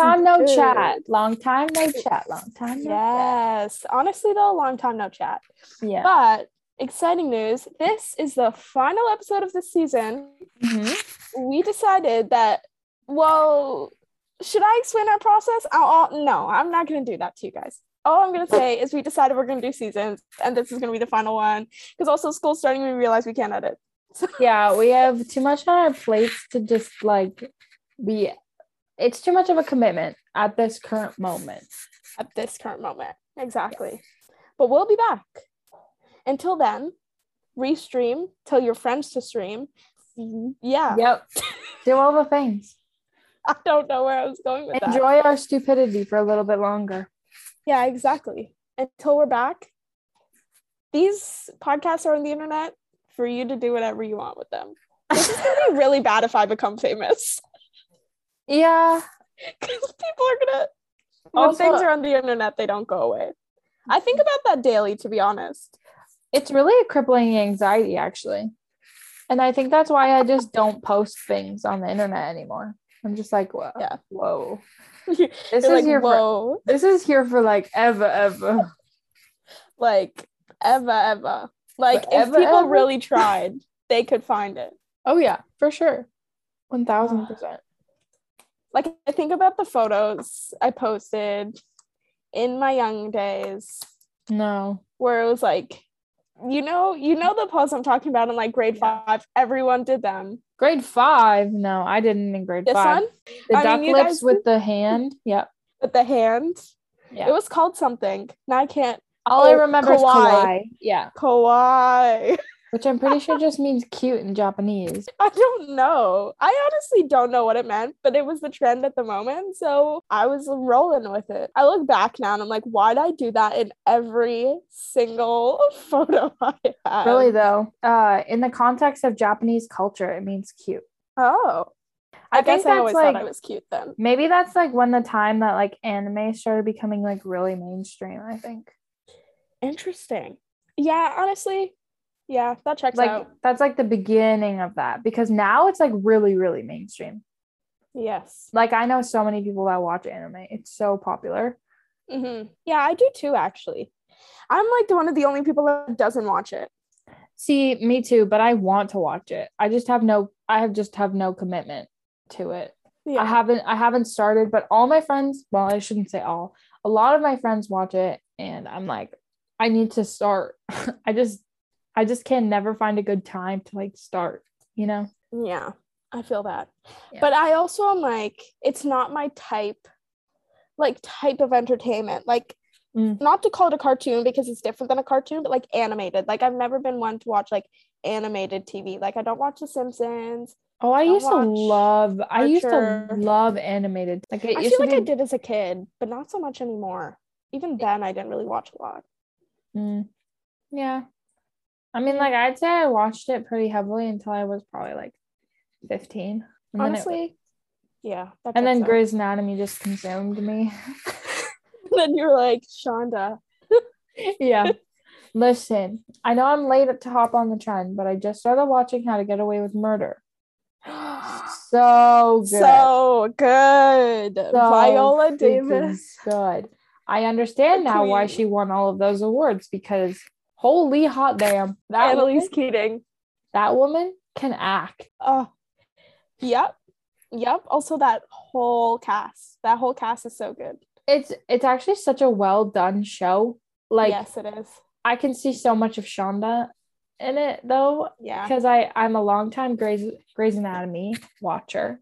time no good. chat. Long time no chat. Long time no Yes. Honestly, though, long time no chat. chat. Yeah. But exciting news this is the final episode of the season. Mhm. We decided that, well, should I explain our process? I'll, no, I'm not going to do that to you guys. All I'm going to say is we decided we're going to do seasons, and this is going to be the final one. Because also, school's starting, we realize we can't edit. Yeah, we have too much on our plates to just like be. It's too much of a commitment at this current moment. at this current moment. Exactly. But we'll be back. Until then, restream, tell your friends to stream. Yeah. Yep. Do all the things. I don't know where I was going with that. Enjoy our stupidity for a little bit longer. Yeah, exactly. Until we're back. These podcasts are on the internet for you to do whatever you want with them. This is gonna be really bad if I become famous. Yeah. Because people are gonna when Also- things are on the internet, they don't go away. I think mm-hmm. about that daily, to be honest. It's really a crippling anxiety, actually. And I think that's why I just don't post things on the internet anymore. I'm just like, whoa. Yeah. Whoa. You're This is like, here for whoa. this is here for like ever, ever. like ever ever like if Forever, people ever? really tried they could find it Oh yeah, for sure. One thousand percent. Like i think about the photos i posted in my young days No. where it was like you know you know the posts i'm talking about in like grade five everyone did them Grade five. No, I didn't in grade this five. one The I duck mean, lips with the hand. Yep. with the hand Yeah. it was called something now i can't All I oh, remember is kawaii. kawaii. Yeah. kawaii Which I'm pretty sure just means cute in Japanese. I don't know. I honestly don't know what it meant, but it was the trend at the moment. So I was rolling with it. I look back now and I'm like, why did I do that in every single photo I have? Really though, uh, in the context of Japanese culture, it means cute. Oh. I, I guess think I always that's thought like- I was cute then. Maybe that's like when the time that like anime started becoming like really mainstream. I think Interesting. Yeah, honestly. Yeah, that checks like out. that's like the beginning of that because now it's like really really mainstream. Yes. Like I know so many people that watch anime. It's so popular. hmm Yeah, I do too, actually. I'm like the one of the only people that doesn't watch it. See, me too, but I want to watch it. I just have no I have just have no commitment to it. Yeah. I haven't I haven't started, but all my friends, well, I shouldn't say all. A lot of my friends watch it and I'm like I need to start. I just I just can never find a good time to like start, you know? Yeah, I feel that. Yeah. But I also am like, it's not my type, like type of entertainment. Like, Mm. not to call it a cartoon because it's different than a cartoon, but like animated. Like, I've never been one to watch like animated TV. Like, I don't watch The Simpsons. Oh, I Don't used to love I used to love animated. Like I used feel to like I did as a kid, but not so much anymore. Even then, I didn't really watch a lot. Mm. Yeah. I mean, like I'd say I watched it pretty heavily until I was probably like 15. And then, it- Honestly, yeah. that and then. Grey's Anatomy just consumed me. then you're like, Shonda. yeah. Listen, I know I'm late to hop on the trend, but I just started watching How to Get Away with Murder. So good. So good. So Viola Davis. Good. I understand now why she won all of those awards because holy hot damn. That woman, Annalise Keating. that woman can act. Oh, yep, yep. Also, that whole cast, that whole cast is so good. It's it's actually such a well done show. Like yes, it is. I can see so much of Shonda in it though, Yeah, because I I'm a longtime Grey's Grey's Anatomy watcher,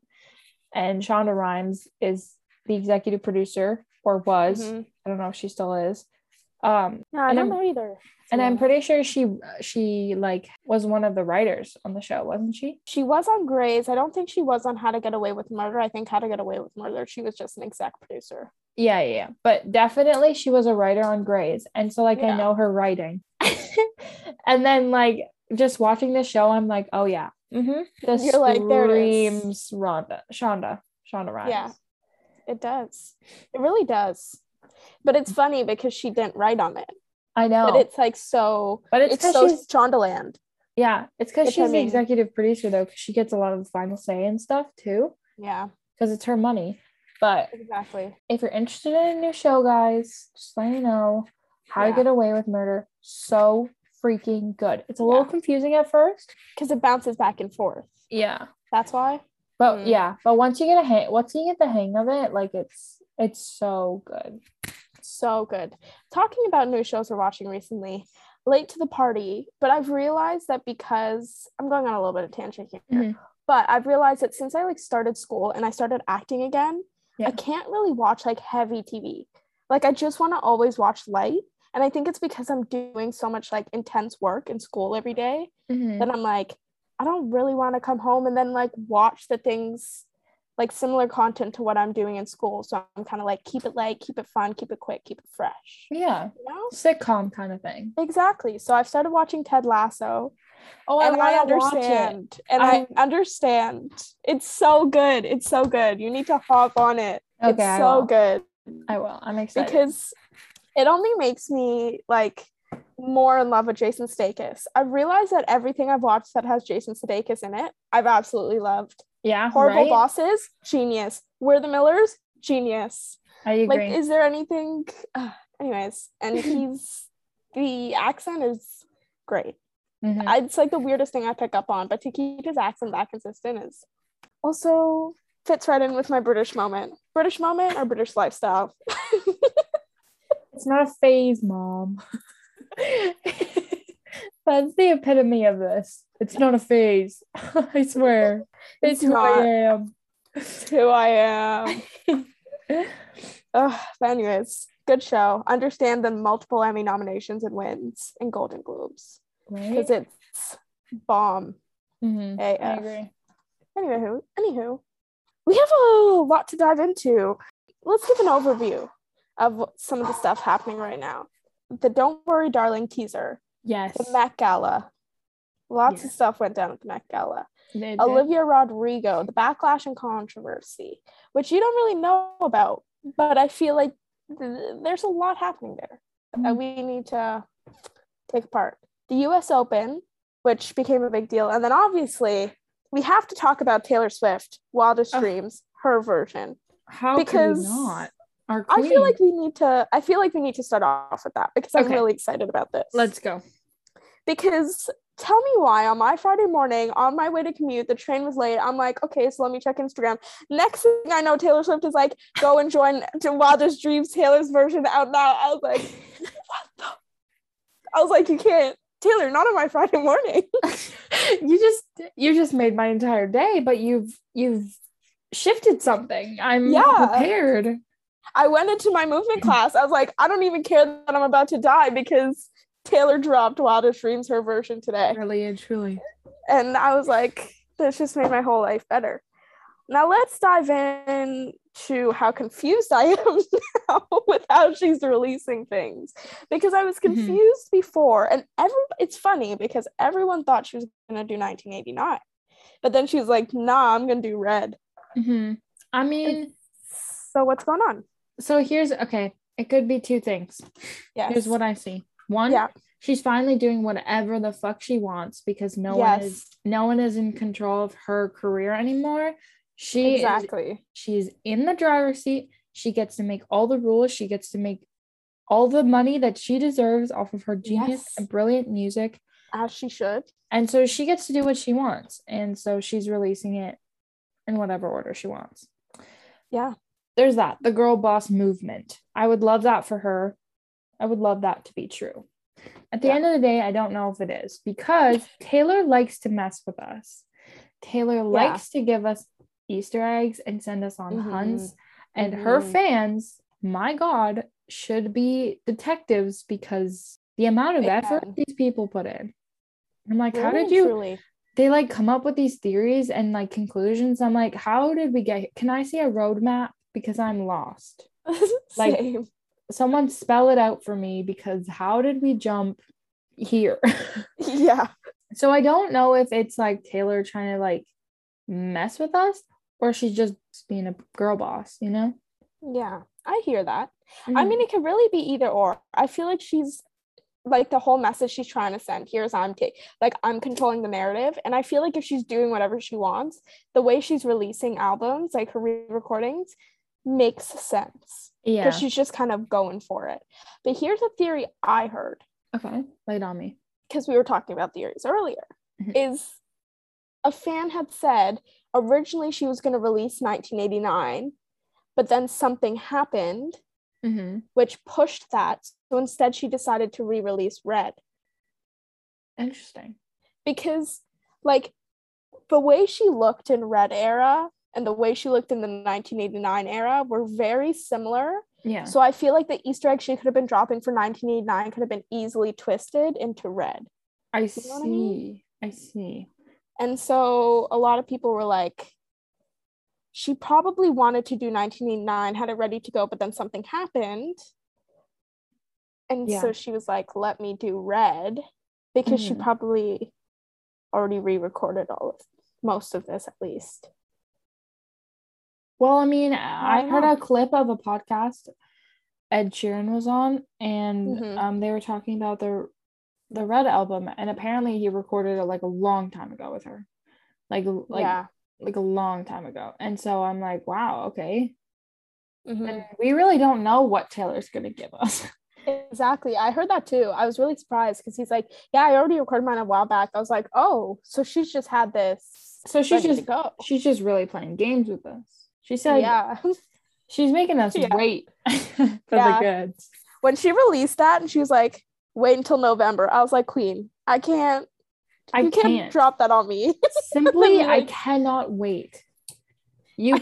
and Shonda Rhimes is the executive producer or was. Mhm. I don't know if she still is. Um, No, I don't I'm- know either. and I'm pretty sure she she like was one of the writers on the show, wasn't she? She was on Grey's. I don't think she was on How to Get Away with Murder. I think How to Get Away with Murder. She was just an exec producer. Yeah, yeah, yeah. But definitely she was a writer on Grey's. And so like I know her writing. and then like just watching the show, I'm like, oh yeah. Mm-hmm. This You're like, there it is. screams Rhonda, Shonda, Shonda Rhimes. Yeah. It does. It really does. But it's funny because she didn't write on it. I know. But it's like so. But it's It's, so she's- Shondaland. yeah, it's because Which I she's the executive producer though, because she gets a lot of the final say and stuff too, Yeah. because it's her money. But Exactly. if you're interested in a new show, guys, just let me know. How to Get Away with Murder. So freaking good. It's a little Yeah. confusing at first. Because it bounces back and forth. Yeah. That's why. But Mm. yeah, but once you get a hang once you get the hang of it, like it's it's so good. So good. Talking about new shows we're watching recently, Late to the Party, but I've realized that because I'm going on a little bit of tangent here, Mhm. but I've realized that since I like started school and I started acting again, Yeah. I can't really watch like heavy TV. Like I just want to always watch light. And I think it's because I'm doing so much like intense work in school every day Mhm. that I'm like, I don't really want to come home and then like watch the things like similar content to what I'm doing in school. So I'm kind of like keep it light, keep it fun, keep it quick, keep it fresh. Yeah. You know? Sitcom kind of thing. Exactly. So I've started watching Ted Lasso Oh, and I, it. understand. And I, I- understand. It's so good. It's so good. You need to hop on it. Okay, it's I so will. good I will. I'm excited. because it only makes me like more in love with Jason Sudeikis. I've realized that everything I've watched that has Jason Sudeikis in it, I've absolutely loved. Yeah, Horrible right? Bosses, genius. We're the Millers, genius. I agree. Like, is there anything? Uh, anyways, and he's the accent is great. Mhm. I, it's like the weirdest thing I pick up on, but to keep his accent that consistent is also fits right in with my British moment. British moment or British lifestyle. It's not a phase, mom. That's the epitome of this. It's not a phase. I swear. It's, It's who. I am. It's who I am. Ugh, but anyways, good show. Understand the multiple Emmy nominations and wins and Golden Globes right? because it's bomb. Mhm, I AF. agree. Anywho, anywho, we have a lot to dive into. Let's give an overview of some of the stuff happening right now. The Don't Worry Darling teaser, Yes. the Met Gala. Lots Yes. of stuff went down at the Met Gala. They did. Olivia Rodrigo, the backlash and controversy, which you don't really know about, but I feel like th- there's a lot happening there that Mhm. we need to take apart. The US Open, which became a big deal, and then obviously we have to talk about Taylor Swift, Wildest Ugh. Dreams, her version. How because could we not? Our I feel like we need to I feel like we need to start off with that because I'm really excited about this. Let's go. because tell me why on my Friday morning on my way to commute, the train was late. I'm like, okay, so let me check Instagram. Next thing I know, Taylor Swift is like, go and join to Wildest Dreams, Taylor's version out now. I was like, what the? I was like, you can't, Taylor, not on my Friday morning. you just you just made my entire day, but you've you've shifted something. I'm Yeah. prepared. I went into my movement class. I was like, I don't even care that I'm about to die because Taylor dropped Wildest Dreams, her version today. Really and truly. and I was like, this just made my whole life better. Now let's dive in to how confused I am now with how she's releasing things because I was Mhm. confused before, and every it's funny because everyone thought she was gonna do 1989, but then she was like, "Nah, I'm gonna do Red." hmm I mean, So what's going on? So here's okay. It could be two things. Yeah. Here's what I see. One, Yeah. she's finally doing whatever the fuck she wants because no one is Yes. no one is in control of her career anymore. She is exactly. she's in the driver's seat. She gets to make all the rules. She gets to make all the money that she deserves off of her genius Yes. and brilliant music. As she should. And so she gets to do what she wants. And so she's releasing it in whatever order she wants. Yeah. There's that, the girl boss movement. I would love that for her. I would love that to be true. At the Yeah. end of the day, I don't know if it is because Taylor likes to mess with us. Taylor likes to give us Easter eggs and send us on Mhm. hunts. And her Mhm. fans, my God, should be detectives because the amount of effort these people put in. I'm like, how did you? Truly. They like come up with these theories and like conclusions. I'm like, how did we get? here? Can I see a roadmap? Because I'm lost. Like-. Someone spell it out for me because how did we jump here? Yeah. so I don't know if it's like Taylor trying to like mess with us or she's just being a girl boss, you know? Yeah. I hear that. I Mhm. mean, it could really be either or. I feel like she's like the whole message she's trying to send. Here's I'm take like I'm controlling the narrative, and I feel like if she's doing whatever she wants, the way she's releasing albums, like her re-recordings, makes sense Yeah. because she's just kind of going for it. But here's a theory I heard Okay. Lay it on me. because we were talking about theories earlier Mhm. is a fan had said originally she was going to release 1989 but then something happened Mm-hmm. which pushed that so instead she decided to re-release red Interesting. because like the way she looked in red era and the way she looked in the 1989 era were very similar Yeah. so i feel like the easter egg she could have been dropping for 1989 could have been easily twisted into red I know see. I mean? I see. And so a lot of people were like, she probably wanted to do 1989, had it ready to go, but then something happened. And Yeah. so she was like, let me do red because she Mhm. probably already re recorded all of most of this at least. Well, I mean, I don't heard know. a clip of a podcast Ed Sheeran was on, and Mhm. um, they were talking about the the Red album, and apparently he recorded it like a long time ago with her, like like yeah. like a long time ago. And so I'm like, wow, okay. Mhm. And we really don't know what Taylor's gonna give us. Exactly. I heard that too. I was really surprised because he's like, Yeah, I already recorded mine a while back. I was like, Oh, so she's just had this. So she's just go. she's just really playing games with us. She said yeah. she's making us Yeah. wait for Yeah. the goods. when she released that and she was like, wait until November, I was like, Queen, I can't, I you can't, can't. drop that on me. Simply, I cannot wait. You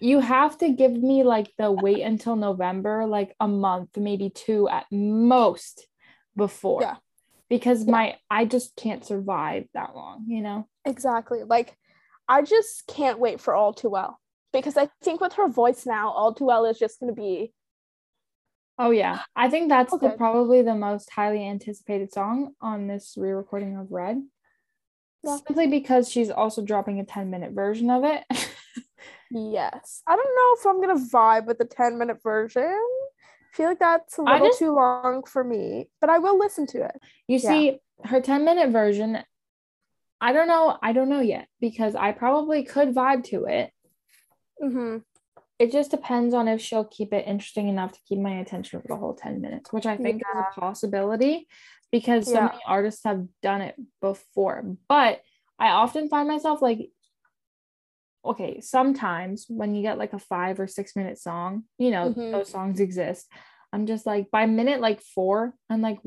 you have to give me like the wait until November, like a month, maybe two at most before. Yeah. Because Yeah. my I just can't survive that long, you know? exactly. Like, I just can't wait for All Too Well because I think with her voice now, All Too Well is just going to be, Oh yeah. I think that's the probably the most highly anticipated song on this re-recording of Red. Yeah. Simply because she's also dropping a 10 minute version of it. yes. I don't know if I'm going to vibe with the 10 minute version. I feel like that's a little just- too long for me, but I will listen to it. You Yeah. see, her 10 minute version, I don't know. I don't know yet because I probably could vibe to it. Mm-hmm. It just depends on if she'll keep it interesting enough to keep my attention for the whole 10 minutes, which I think is a possibility because so many artists have done it before. But I often find myself like, okay, sometimes when you get like a five or six minute song, you know, Mhm. those songs exist. I'm just like, by minute like four, I'm like,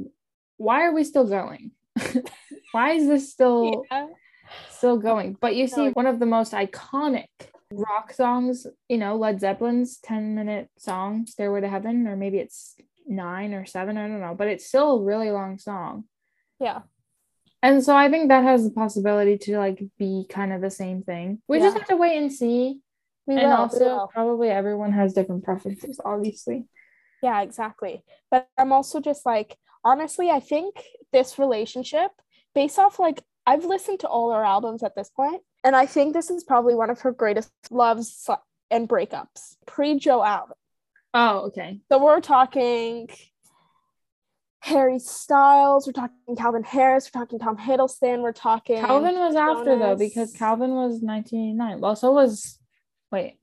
why are we still going? why is this still Yeah. still going. But you see, one of the most iconic rock songs, you know, Led Zeppelin's 10 minute song, Stairway to Heaven, or maybe it's nine or seven, I don't know, but it's still a really long song. Yeah. And so I think that has the possibility to like be kind of the same thing. We just have to wait and see. We and will, also, will. probably everyone has different preferences, obviously. Yeah, exactly. But I'm also just like, honestly, I think this relationship, based off like, I've listened to all her albums at this point, and I think this is probably one of her greatest loves and breakups pre Joe Alwyn. Oh, okay. So we're talking Harry Styles, we're talking Calvin Harris, we're talking Tom Hiddleston, we're talking Calvin was after though, because Calvin was 1989. Well, so was, wait,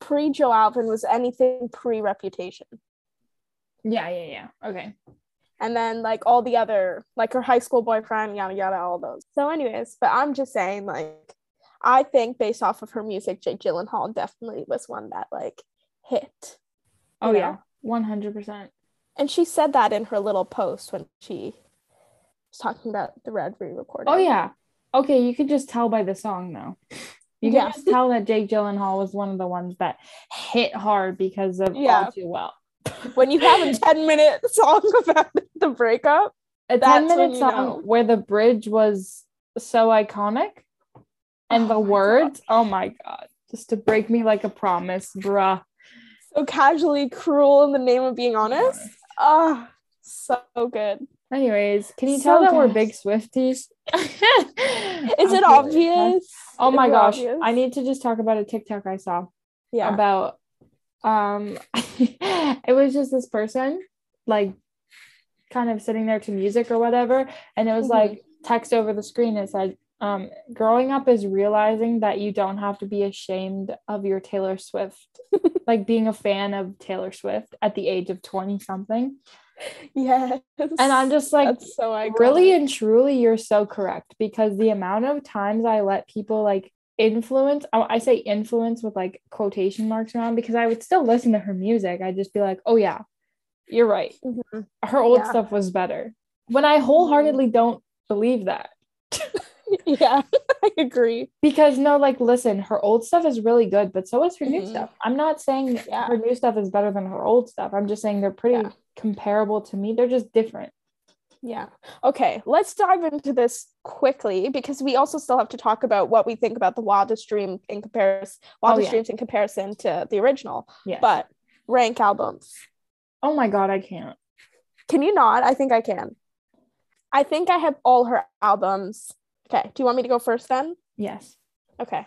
pre Joe Alwyn was anything pre Reputation. yeah, yeah, yeah. Okay. And then like all the other like her high school boyfriend yada yada all those so anyways but i'm just saying like i think based off of her music jake gyllenhaal definitely was one that like hit Oh, you yeah. know? 100%. and she said that in her little post when she was talking about the red re-recording Oh yeah. Okay, you could just tell by the song though. You can Yeah. just tell that Jake Gyllenhaal was one of the ones that hit hard because of Yeah. All Too Well. When you have a 10 minute song about the breakup A 10 minute song know. where the bridge was so iconic and Oh the my God. words, oh my god, just to break me like a promise, bruh. so casually cruel in the name of being honest ah so good Anyways, can you So tell that we're big Swifties? is it obvious Oh my gosh, obvious? I need to just talk about a TikTok I saw. yeah about um it was just this person like kind of sitting there to music or whatever and it was Mhm. like text over the screen it said Um, growing up is realizing that you don't have to be ashamed of your Taylor Swift, like being a fan of Taylor Swift at the age of 20 something. Yes. And I'm just like, That's so iconic. really and truly, you're so correct because the amount of times I let people like influence, I, say influence with like quotation marks around because I would still listen to her music. I'd just be like, oh, yeah, you're right. Mhm. Her old Yeah. stuff was better. When I wholeheartedly don't believe that. Yeah, I agree. Because no, like, listen, her old stuff is really good, but so is her new Mhm. stuff. I'm not saying Yeah. her new stuff is better than her old stuff. I'm just saying they're pretty Yeah. comparable to me. They're just different. Yeah. Okay, let's dive into this quickly because we also still have to talk about what we think about the wildest dream in comparison oh, wildest yeah. dreams in comparison to the original. Yeah. But rank albums. oh my god, I can't. Can you not? I think I can. I think I have all her albums. Okay, do you want me to go first then? Yes. Okay.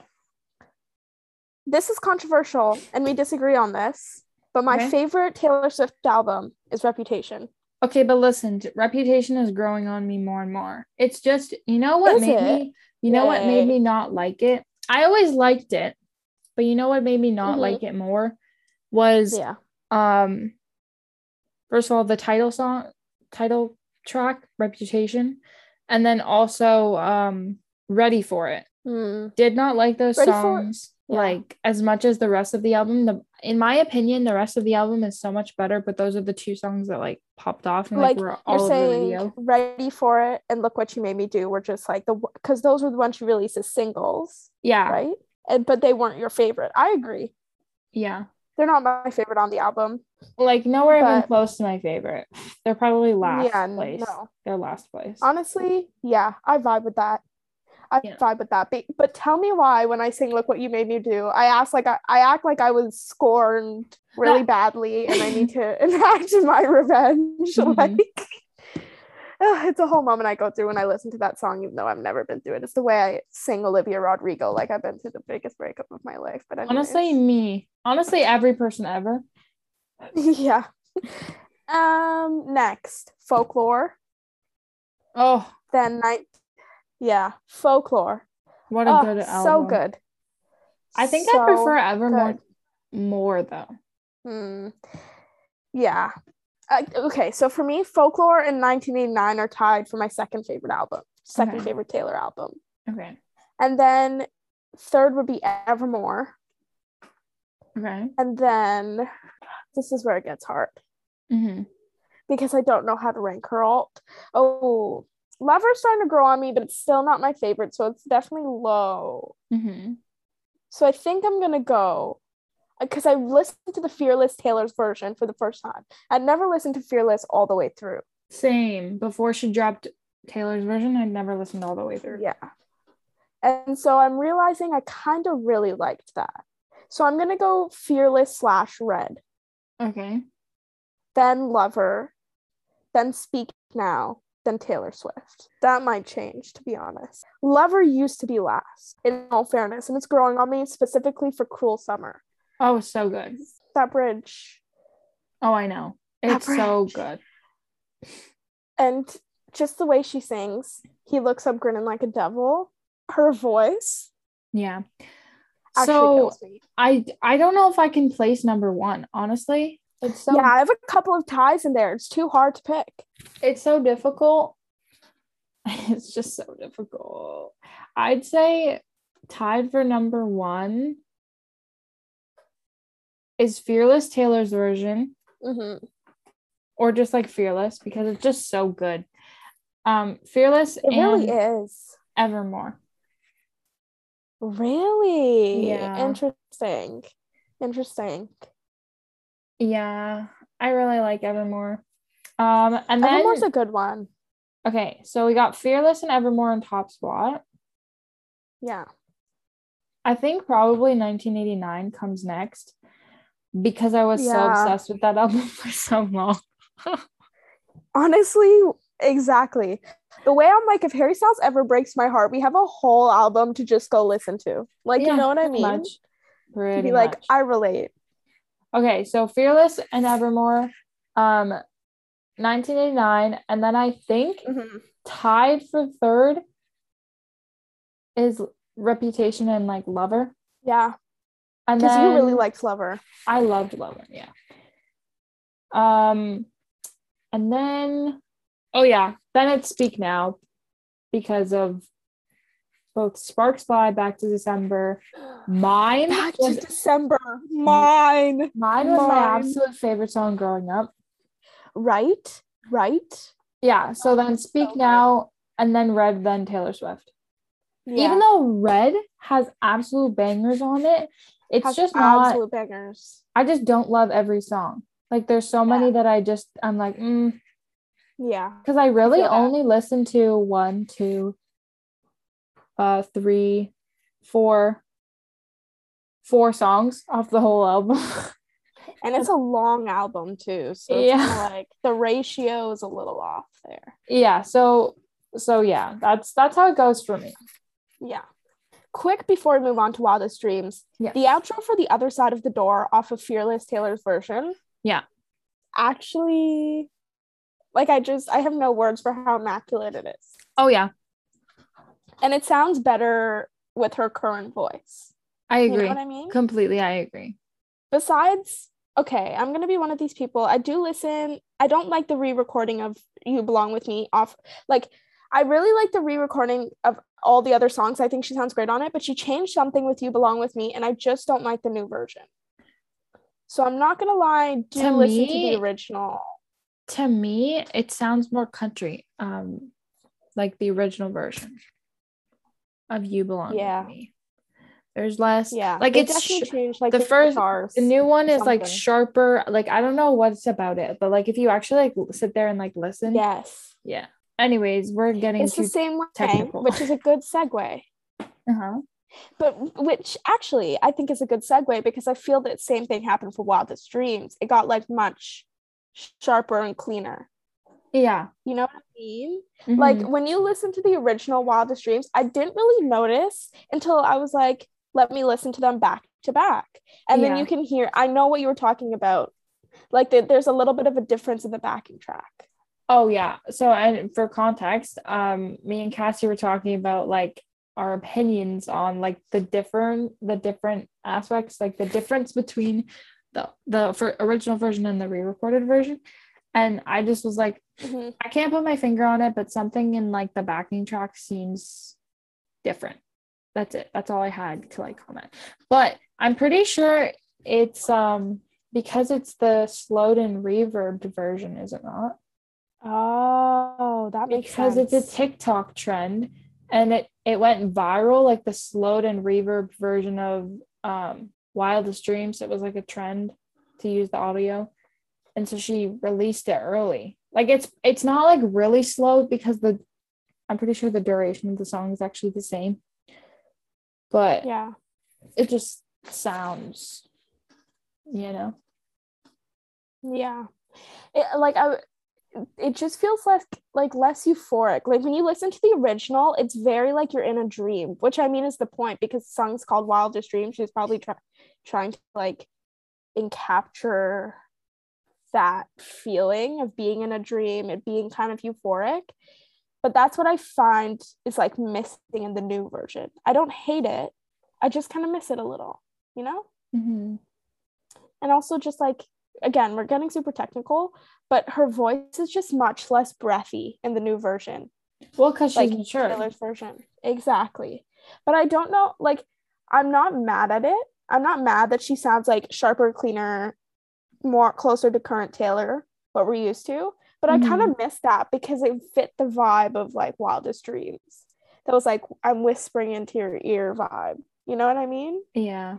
This is controversial and we disagree on this, but my Okay. favorite Taylor Swift album is Reputation. Okay, but listen, reputation is growing on me more and more. It's just, you know what Is made it? me, you know what made me not like it? I always liked it, but you know what made me not Mhm. like it more was Yeah. um first of all the title song title track reputation and then also um ready for it Hmm. did not like those Ready songs Yeah. like as much as the rest of the album the in my opinion the rest of the album is so much better but those are the two songs that like popped off and like, Like, were You're all over the saying ready for it and look what you made me do were just like the because those were the ones you released as singles, yeah right? And but they weren't your favorite. I agree. yeah They're not my favorite on the album. like nowhere even close to my favorite they're probably last yeah, place no. they're last place Honestly, yeah, I vibe with that. I Yeah. vibe with that. But, but tell me why when I sing "Look What You Made Me Do," I ask like I, I act like I was scorned really badly, and I need to enact my revenge. Mhm. Like, it's a whole moment I go through when I listen to that song, even though I've never been through it. It's the way I sing Olivia Rodrigo, like I've been through the biggest breakup of my life. But honestly anyways. me honestly every person ever yeah. Um. Next, folklore. oh Then night. Yeah, folklore. what a Oh, good album so good. I think I prefer Evermore good. more though. Hmm. Yeah. Uh, okay, so for me, folklore and 1989 are tied for my second favorite album, second Okay. favorite Taylor album, Okay. and then third would be Evermore, Okay. and then this is where it gets hard Mm-hmm. because I don't know how to rank her alt. Oh, Lover's starting to grow on me, but it's still not my favorite, so it's definitely low. Mm-hmm. So I think I'm gonna go because I listened to the Fearless Taylor's version for the first time. I'd never listened to Fearless all the way through. Same. Before she dropped Taylor's version, I'd never listened all the way through. Yeah. And so I'm realizing I kind of really liked that. So I'm gonna go Fearless slash Red, Okay. then Lover, then Speak Now, then Taylor Swift. That might change, to be honest. Lover used to be last, in all fairness, and it's growing on me specifically for Cruel Summer. Oh, so good. That bridge. Oh, I know. It's so good. and just the way she sings he looks up grinning like a devil her voice Yeah. so I I don't know if I can place number one. Honestly, it's so yeah i have a couple of ties in there it's too hard to pick it's so difficult. It's just so difficult. I'd say tied for number one is Fearless Taylor's version, Mhm. or just like Fearless because it's just so good. Um, Fearless it and really is Evermore. really Yeah. interesting interesting Yeah, I really like Evermore. Um, and then evermore's a good one okay, so we got Fearless and Evermore in top spot. yeah I think probably 1989 comes next because I was so obsessed with that album for so long. honestly exactly the way i'm like if harry styles ever breaks my heart we have a whole album to just go listen to like you know what i mean much. to Pretty be like i relate okay, so Fearless and Evermore, um, 1989, and then I think Mhm. tied for third is Reputation and like Lover. Yeah, And because you really liked Lover. I loved Lover, yeah. Um and then oh yeah, then it's Speak Now because of both Sparks Fly back to December. Mine Back to December. Mine. mine was my absolute favorite song growing up. Right. Right. Yeah, so then Speak so. Now and then Red, then Taylor Swift. Yeah. Even though Red has absolute bangers on it, it's Has just not absolute bangers. I just don't love every song. Like there's so many that I just I'm like, mm, Yeah. because I really that. only listen to one, two, uh, three, four, four songs off the whole album. And it's a long album too. So it's Yeah. like the ratio is a little off there. yeah, so so yeah, that's that's how it goes for me. Yeah. Quick before we move on to Wildest Dreams, Yeah. the outro for the other side of the door off of Fearless Taylor's version. Yeah. Actually, like I just I have no words for how immaculate it is. Oh yeah, And it sounds better with her current voice. I You agree know what I mean? completely. I agree. Besides, okay, I'm gonna be one of these people. I do listen. I don't like the re-recording of You Belong With Me off like I really like the re-recording of all the other songs. I think she sounds great on it, but she changed something with You Belong With Me, and I just don't like the new version. So I'm not gonna lie, do To listen to the original. To me, it sounds more country, um, like the original version of "You Belong Yeah. with Me." There's less, Yeah, like they it's definitely sh- changed like the first- The new one is like sharper. Like I don't know what's about it, but like if you actually like sit there and like listen, yes, yeah. Anyways, we're getting it's the same way, technical. which is a good segue. Uh-huh. But which actually I think is a good segue because I feel that same thing happened for Wildest Dreams. It got like much sharper and cleaner. Yeah. You know what I mean? Like Mhm. when you listen to the original Wildest Dreams, I didn't really notice until I was like, let me listen to them back to back. And then you can hear, I know what you were talking about. Like the, there's a little bit of a difference in the backing track. Oh yeah. So and for context, um, me and Cassie were talking about like our opinions on like the different the different aspects, like the difference between the the for original version and the re-recorded version. And I just was like, Mhm. I can't put my finger on it, but something in like the backing track seems different. That's it. That's all I had to like comment. But I'm pretty sure it's um because it's the slowed and reverbed version, is it not? Oh, that makes because sense. it's a TikTok trend and it it went viral like the slowed and reverb version of um Wildest Dreams. It was like a trend to use the audio. And so she released it early. Like it's it's not like really slow because the I'm pretty sure the duration of the song is actually the same. But yeah. it just sounds you know. Yeah. It, like I it just feels less like less euphoric. Like when you listen to the original, it's very like you're in a dream, which I mean is the point because the song's called Wildest Dream. She's probably try- trying to like encapture that feeling of being in a dream and being kind of euphoric. But that's what I find is like missing in the new version. I don't hate it. I just kind of miss it a little, you know? Mhm. and also just like again we're getting super technical but her voice is just much less breathy in the new version Well, because she's like mature. Taylor's version exactly but I don't know like I'm not mad at it I'm not mad that she sounds like sharper cleaner more closer to current Taylor what we're used to but I kind of missed that because it fit the vibe of like wildest dreams that was like I'm whispering into your ear vibe you know what I mean Yeah.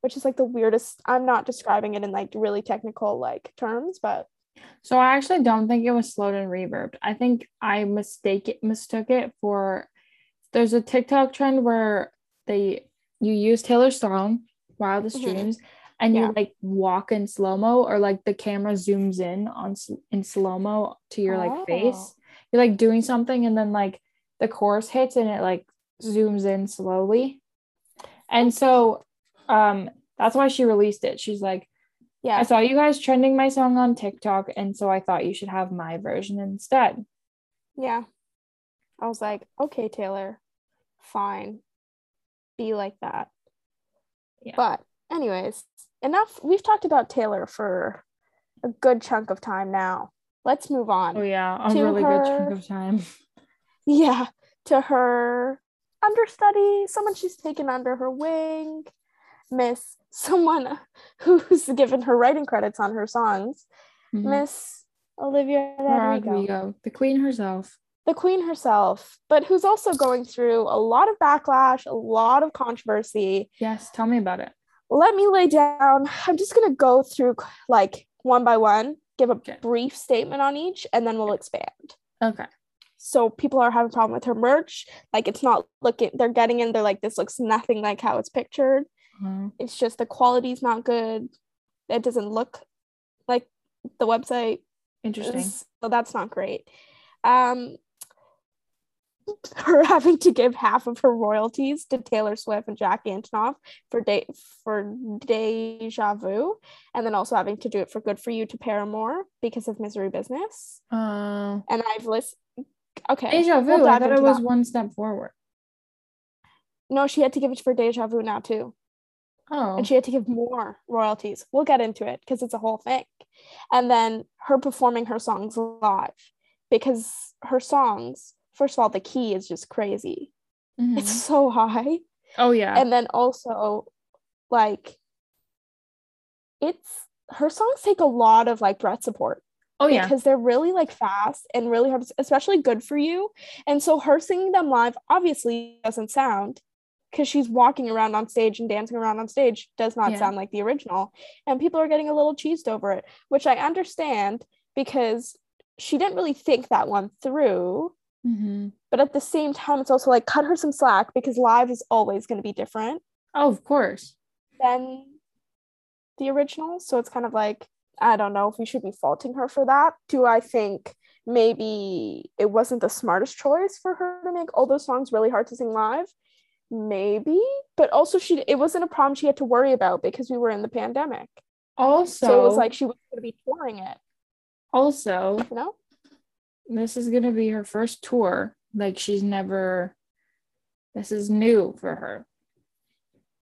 which is like the weirdest i'm not describing it in like really technical like terms but So I actually don't think it was slowed and reverbed. I think I mistake it mistook it for there's a TikTok trend where they you use Taylor's song, Wildest Mhm. Dreams, and you Yeah. like walk in slow-mo or like the camera zooms in on in slow-mo to your like face. Oh. You're like doing something and then like the chorus hits and it like zooms in slowly. And so um that's why she released it. She's like yeah I saw you guys trending my song on TikTok, and so I thought you should have my version instead. yeah i was like okay taylor fine be like that. Yeah. But anyways, enough. We've talked about Taylor for a good chunk of time now. Let's move on. Oh yeah, a To really good chunk her- of time. Yeah, to her understudy, someone she's taken under her wing, Miss someone who's given her writing credits on her songs, Mhm. Miss Olivia Rodrigo, Rodrigo, the queen herself. the queen herself, but who's also going through a lot of backlash, a lot of controversy. Yes, tell me about it. Let me lay down. I'm just gonna go through like one by one, give a Okay. brief statement on each, and then we'll expand. Okay. so people are having a problem with her merch like it's not looking they're getting in they're like this looks nothing like how it's pictured Uh, it's just the quality's not good it doesn't look like the website interesting. is, so that's not great um her having to give half of her royalties to Taylor Swift and Jack Antonoff for day for Deja Vu, and then also having to do it for Good for You to Paramore because of Misery Business. Uh, And I've listened. Okay, deja vu. we'll I thought it was that. one step forward. No, she had to give it for Deja Vu now too. Oh, And she had to give more royalties. We'll get into it because it's a whole thing. And then her performing her songs live because her songs, first of all, the key is just crazy. mhm. It's so high. oh yeah. And then also, like, it's her songs take a lot of like breath support oh yeah. because they're really like fast and really hard, especially good for you. And so her singing them live obviously doesn't sound because she's walking around on stage and dancing around on stage does not Yeah. sound like the original. And people are getting a little cheesed over it, which I understand because she didn't really think that one through. Mhm. But at the same time, it's also like cut her some slack because live is always going to be different Oh, of course. than the original. So it's kind of like, I don't know if we should be faulting her for that. Do I think maybe it wasn't the smartest choice for her to make all those songs really hard to sing live? Maybe, but also she it wasn't a problem she had to worry about because we were in the pandemic. Also, So, it was like she was going to be touring it, also, you know? This is gonna be her first tour. Like she's never. This is new for her.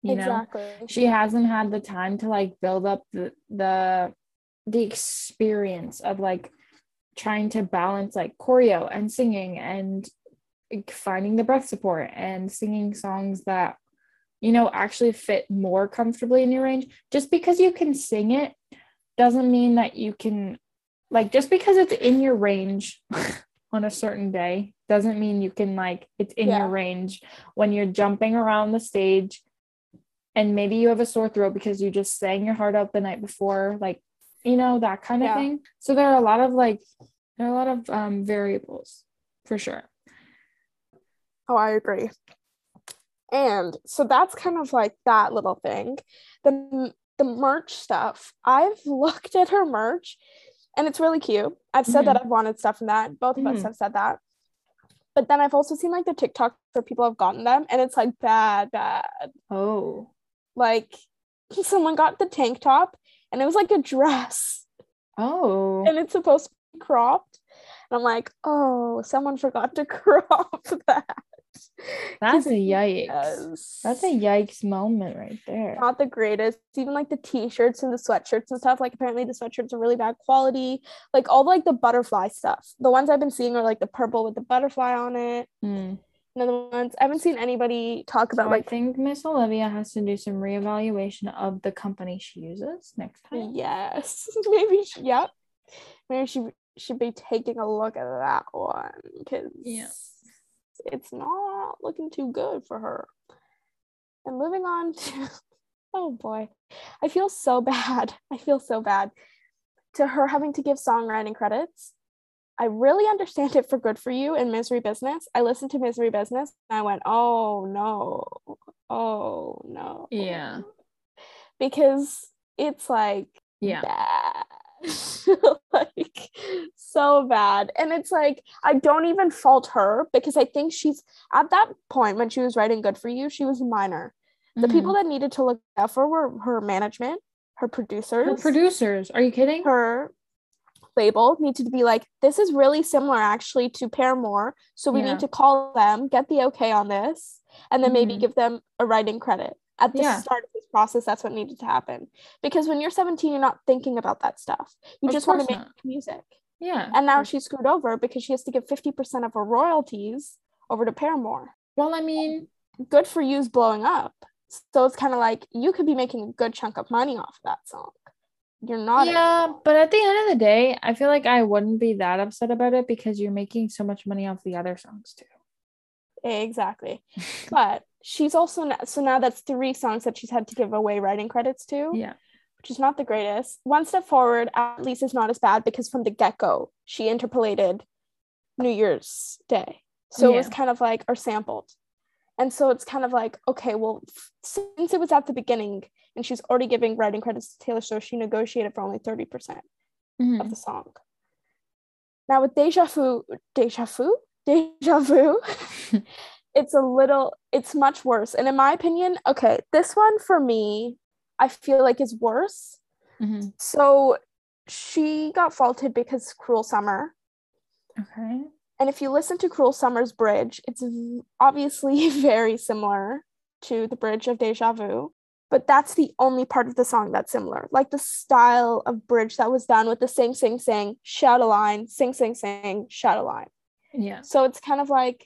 You know, exactly. she hasn't had the time to like build up the the the experience of like trying to balance like choreo and singing and finding the breath support and singing songs that you know actually fit more comfortably in your range just because you can sing it doesn't mean that you can like just because it's in your range on a certain day doesn't mean you can like it's in Yeah. your range when you're jumping around the stage and maybe you have a sore throat because you just sang your heart out the night before like you know that kind of Yeah. thing so there are a lot of like there are a lot of um variables for sure Oh, I agree. And so that's kind of like that little thing. The the merch stuff. I've looked at her merch and it's really cute. I've said that I've wanted stuff from that. Both of us Mhm. have said that. But then I've also seen like the TikTok where people have gotten them and it's like bad, bad. oh Like someone got the tank top and it was like a dress oh and it's supposed to be cropped. I'm like, oh, someone forgot to crop that. that's a yikes Yes. that's a yikes moment right there not the greatest. Even like the t-shirts and the sweatshirts and stuff. Like apparently the sweatshirts are really bad quality. Like all like the butterfly stuff. The ones I've been seeing are like the purple with the butterfly on it. Hmm. And the ones I haven't seen anybody talk So about I think Miss Olivia has to do some reevaluation of the company she uses next time. yes. Maybe she, yep. Maybe she should be taking a look at that one because Yeah. it's not looking too good for her. And moving on to oh boy, I feel so bad. I feel so bad to her having to give songwriting credits. I really understand it for Good for You and Misery Business. I listened to Misery Business and I went, oh no, oh no. Yeah. Because it's like Yeah. bad. like so bad. And it's like I don't even fault her because I think she's at that point when she was writing Good for You, she was a minor. The people Mhm. that needed to look out for were her management, her producers, Her producers. Are you kidding? her label needed to be like, this is really similar actually to Paramore. So we Yeah. need to call them, get the okay on this. and then maybe Mhm. give them a writing credit at the Yeah. start of this process. That's what needed to happen because when you're 17, you're not thinking about that stuff. You Of just want to make not. music. Yeah. And now she's screwed over because she has to give 50% of her royalties over to Paramore. well, I mean, Good for you's blowing up. So it's kind of like you could be making a good chunk of money off of that song. You're not. yeah, anymore. but at the end of the day, I feel like I wouldn't be that upset about it because you're making so much money off the other songs too. Exactly. But she's also n- so now that's three songs that she's had to give away writing credits to, Yeah. which is not the greatest. One step forward, at least, is not as bad because from the get go, she interpolated New Year's Day. So it was kind of like, or sampled. And so it's kind of like, okay, well, since it was at the beginning and she's already giving writing credits to Taylor Swift, she negotiated for only 30% Mhm. of the song. Now with Deja Vu, Deja Vu, Deja Vu, it's a little, it's much worse. And in my opinion, okay, this one for me, I feel like is worse. Mhm. So she got faulted because Cruel Summer. Okay. And if you listen to Cruel Summer's bridge, it's obviously very similar to the bridge of Deja Vu. But that's the only part of the song that's similar. Like the style of bridge that was done with the sing, sing, sing, shout a line, sing, sing, sing, shout a line. Yeah. So it's kind of like,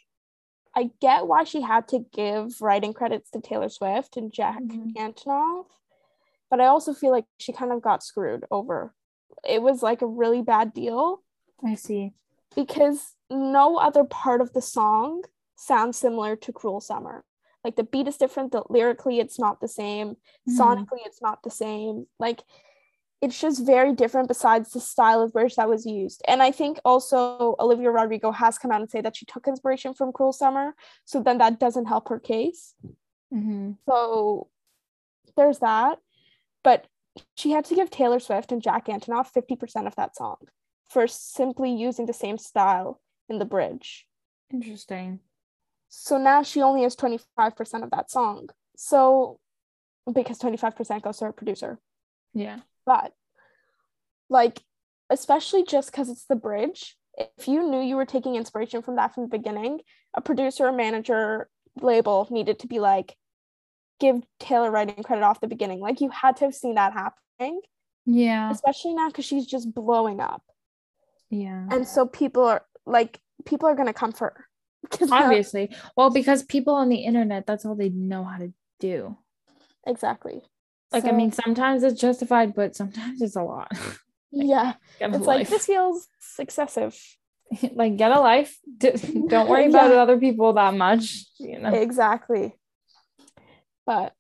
I get why she had to give writing credits to Taylor Swift and Jack Mhm. Antonoff, but I also feel like she kind of got screwed over. It was like a really bad deal I see. because no other part of the song sounds similar to Cruel Summer. Like the beat is different, the lyrically it's not the same, Mhm. sonically it's not the same. Like it's just very different besides the style of bridge that was used. And I think also Olivia Rodrigo has come out and say that she took inspiration from Cruel Summer, so then that doesn't help her case. Mhm. So there's that. But she had to give Taylor Swift and Jack Antonoff 50% of that song for simply using the same style in the bridge. Interesting. So now she only has 25% of that song. So because 25% goes to her producer. Yeah. But like, especially just because it's the bridge, if you knew you were taking inspiration from that from the beginning, a producer, a manager, label needed to be like, give Taylor writing credit off the beginning. Like you had to have seen that happening, Yeah. especially now because she's just blowing up. Yeah. And so people are like, people are gonna come for her. Obviously. Well, because people on the internet, that's all they know how to do. exactly. Like, I mean, sometimes it's justified, but sometimes it's a lot. yeah, Get a it's like life. this feels excessive. like, get a life. Don't worry about other people that much. You know. Exactly. But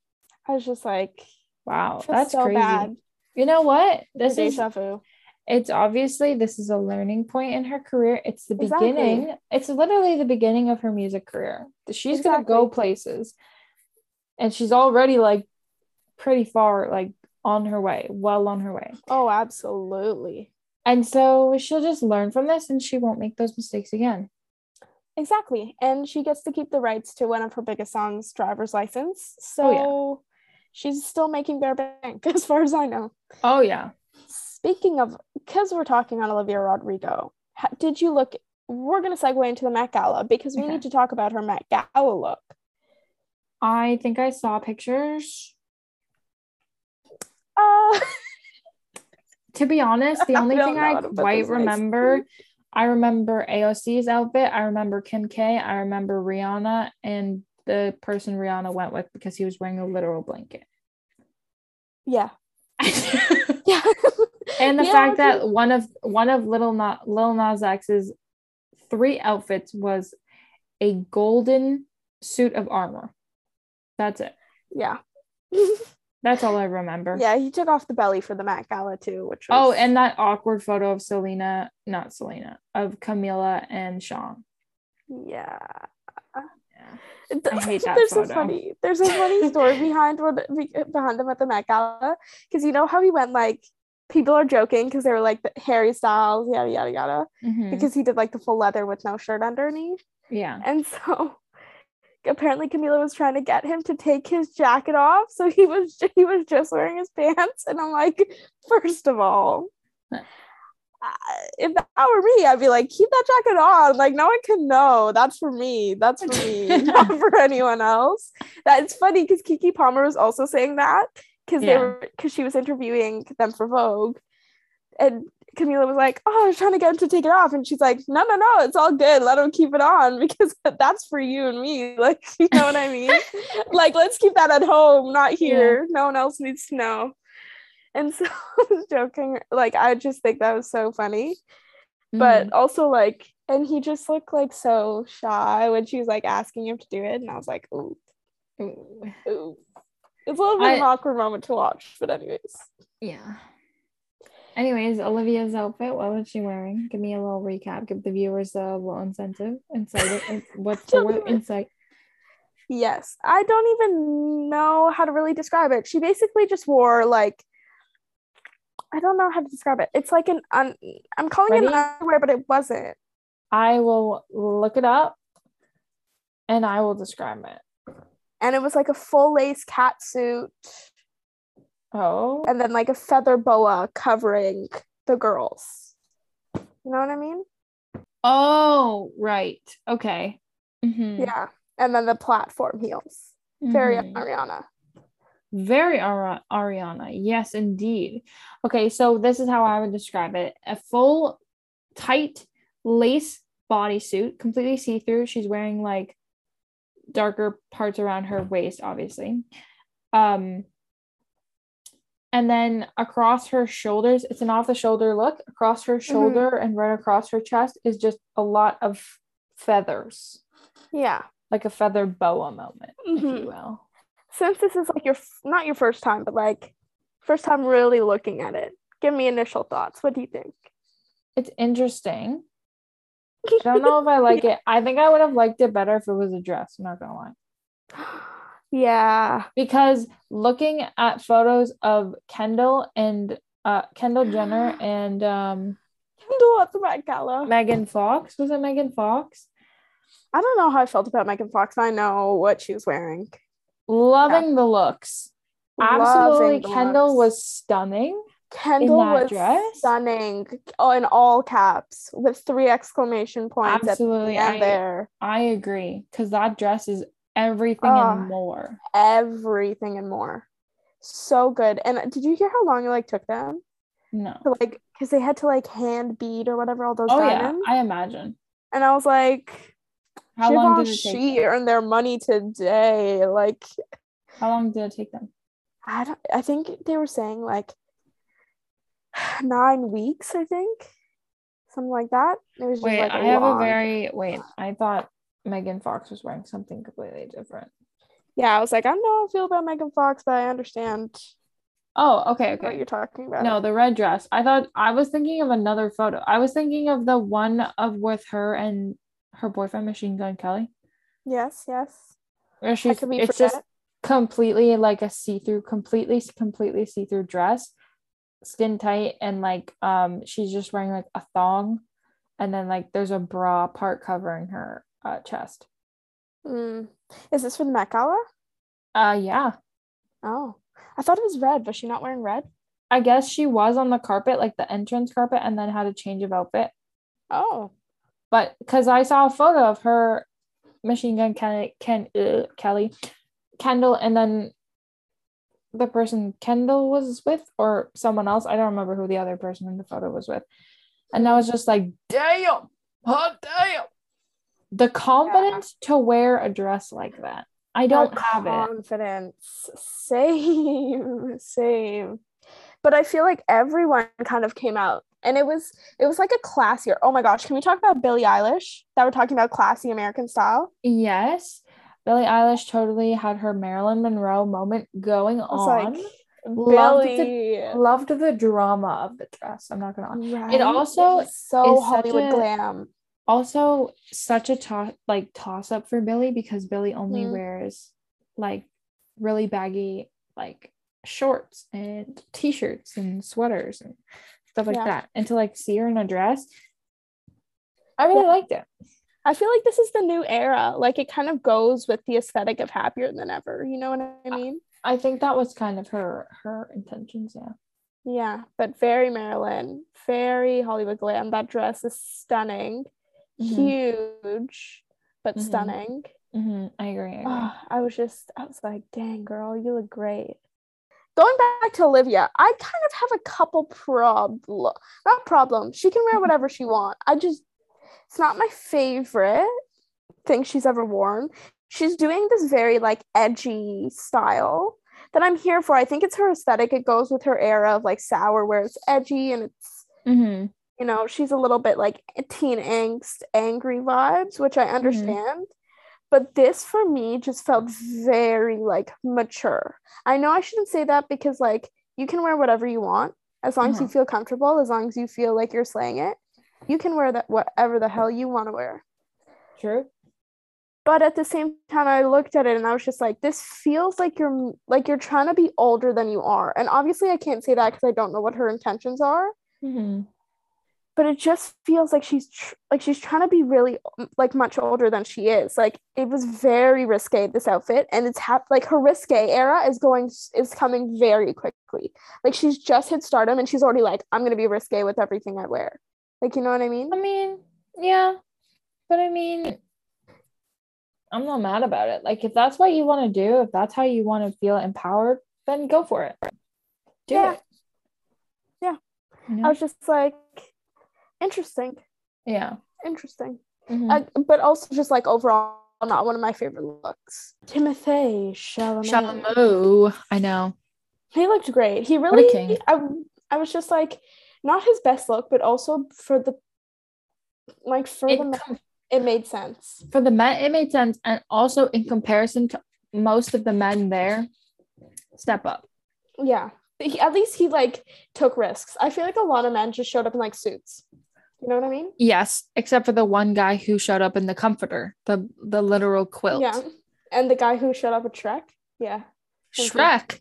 I was just like, Wow, that's so crazy. bad. You know what? This is vu. it's obviously this is a learning point in her career. It's the Exactly. beginning. It's literally the beginning of her music career. She's gonna go places, and she's already like pretty far, like on her way, well on her way. Oh, absolutely. And so she'll just learn from this, and she won't make those mistakes again. Exactly. And she gets to keep the rights to one of her biggest songs, Driver's License. So Oh, yeah. she's still making bare bank, as far as I know. Oh yeah, Speaking of, because we're talking on Olivia Rodrigo, did you look? We're going to segue into the Met Gala because we Okay. need to talk about her Met Gala look. I think I saw pictures. Uh, To be honest, the only don't thing I how to put quite remember, I remember AOC's outfit. I remember Kim K. I remember Rihanna and the person Rihanna went with because he was wearing a literal blanket. yeah. yeah. and the Yeah, fact that one of one of Little Na- Lil Nas X's three outfits was a golden suit of armor. That's it. Yeah. That's all I remember. yeah, he took off the belly for the Met Gala too, which was Oh, and that awkward photo of Selena, not Selena, of Camila and Shawn. yeah. Yeah. I hate that there's a funny there's a funny story behind what behind him at the Met Gala because you know how he went like people are joking because they were like the Harry Styles yada yada yada Mhm. because he did like the full leather with no shirt underneath Yeah. and so apparently Camila was trying to get him to take his jacket off so he was he was just wearing his pants and I'm like first of all uh, if that were me, I'd be like, keep that jacket on. Like, no one can know. That's for me. That's for me, not for anyone else. That it's funny because Keke Palmer was also saying that because they were because she was interviewing them for Vogue, and Camila was like, "Oh, I was trying to get him to take it off," and she's like, "No, no, no, it's all good. Let him keep it on because that's for you and me. Like, you know what I mean? like, let's keep that at home, not here. No one else needs to know." And so I was joking. Like, I just think that was so funny but Mhm. also like and he just looked like so shy when she was like asking him to do it and i was like ooh Ooh. ooh it's a little bit of an awkward moment to watch but anyways Yeah. Anyways, Olivia's outfit, what was she wearing? Give me a little recap. Give the viewers a little incentive. Insight. in- What's the word? Insight. yes i don't even know how to really describe it she basically just wore like i don't know how to describe it it's like an un- i'm calling it Ready? an underwear but it wasn't I will look it up and I will describe it. and it was like a full lace cat suit Oh. and then like a feather boa covering the girls you know what i mean Oh, right. Okay. Mhm. Yeah. And then the platform heels. Very Mhm. Ariana. Very Ari- Ariana. Yes, indeed. Okay, so this is how I would describe it a full, tight lace bodysuit, completely see through. She's wearing like darker parts around her waist, obviously. Um, and then across her shoulders, it's an off the shoulder look. Across her shoulder and right across her chest is just a lot of feathers, Yeah. like a feather boa moment, if Mhm. you will. Since this is like your not your first time, but like first time really looking at it, give me initial thoughts. What do you think? It's interesting. I don't know if I like it. I think I would have liked it better if it was a dress. I'm not gonna lie. yeah. Because looking at photos of Kendall and uh Kendall Jenner and um Kendall at the Met Gala. Megan Fox was it Megan Fox? I don't know how I felt about Megan Fox. I know what she was wearing. Loving the looks. Absolutely, the Kendall looks. was stunning. Kendall was dress? stunning. Oh, in all caps with three exclamation points Absolutely, at the I- there. I agree because that dress is everything Ah. and more. Everything and more. So good. And did you hear how long it like took them? No. to like because they had to like hand bead or whatever all those Oh yeah. I imagine. and I was like, How long did it take? them? earned their money today. Like How long did it take them? I don't I think they were saying like nine weeks, I think. Something like that. It was just Wait, like I have a very wait. I thought Megan Fox was wearing something completely different. yeah, I was like, I don't know how I feel about Megan Fox, but I understand Oh, okay, what you're talking about. No, the red dress. I thought I was thinking of another photo. I was thinking of the one of with her and her boyfriend, Machine Gun Kelly, Yes, yes. where she's could be it's just completely like a see-through, completely, completely see-through dress, skin tight, and like um she's just wearing like a thong, and then like there's a bra part covering her uh, chest. Mm. Is this for the Met Gala? Uh, yeah. Oh. I thought it was red. Was she not wearing red? I guess she was on the carpet, like the entrance carpet, and then had a change of outfit. Oh. But because I saw a photo of her, Machine Gun Kelly, Ken, uh, Kelly, Kendall, and then the person Kendall was with, or someone else. I don't remember who the other person in the photo was with. And I was just like, damn, hot damn. The confidence to wear a dress like that. I don't That have it. confidence. Same, same. But I feel like everyone kind of came out, and it was it was like a classier. Oh my gosh, can we talk about Billie Eilish? That we're talking about classy American style. Yes. Billie Eilish totally had her Marilyn Monroe moment going on. like, Loved the- Loved the drama of the dress. I'm not gonna lie. Right? also was so Hollywood a- glam. Also such a toss like toss up for Billy because Billy only Mhm. wears like really baggy like shorts and t-shirts and sweaters and stuff like Yeah. that. And to like see her in a dress, I really Yeah. liked it. I feel like this is the new era. Like it kind of goes with the aesthetic of happier than ever. You know what I mean? I think that was kind of her her intentions, yeah. Yeah, but very Marilyn, very Hollywood glam. That dress is stunning, Mhm. huge, but Mhm. stunning. Mhm, I agree. I agree. Ah, I was just, I was like, dang, girl, you look great. Going back to Olivia, I kind of have a couple problem, not problem. She can wear whatever she want. I just, it's not my favorite thing she's ever worn. She's doing this very like edgy style that I'm here for. I think it's her aesthetic. It goes with her era of like sour, where it's edgy and it's Mhm. You know, she's a little bit like teen angst, angry vibes, which I understand. But this for me just felt very like mature. I know I shouldn't say that because like you can wear whatever you want as long as you Uh-huh. feel comfortable, as long as you feel like you're slaying it. You can wear that whatever the hell you want to wear. True. But at the same time, I looked at it and I was just like, this feels like you're like you're trying to be older than you are. And obviously, I can't say that because I don't know what her intentions are. Mhm. But it just feels like she's tr- like she's trying to be really like much older than she is like it was very risque this outfit and it's hap- like her risque era is going is coming very quickly like she's just hit stardom and she's already like i'm gonna be risque with everything i wear like you know what i mean I mean, yeah, but I mean, I'm not mad about it. Like, if that's what you want to do, if that's how you want to feel empowered, then go for it. Do Yeah. it. Yeah. You i was just like interesting yeah. interesting Mhm. Uh, but also just like overall not one of my favorite looks timothy chalamet Shalamoo. I know. He looked great. He a really. king. I I was just like, not his best look, but also for the, like for It the men, com- it made sense. for the men, it made sense. And also, in comparison to most of the men there, step up. Yeah. He, at least he like took risks. I feel like a lot of men just showed up in like suits. You know what I mean? Yes, except for the one guy who showed up in the comforter, the the literal quilt. Yeah. And the guy who showed up at Shrek. Yeah. Thank you. Shrek.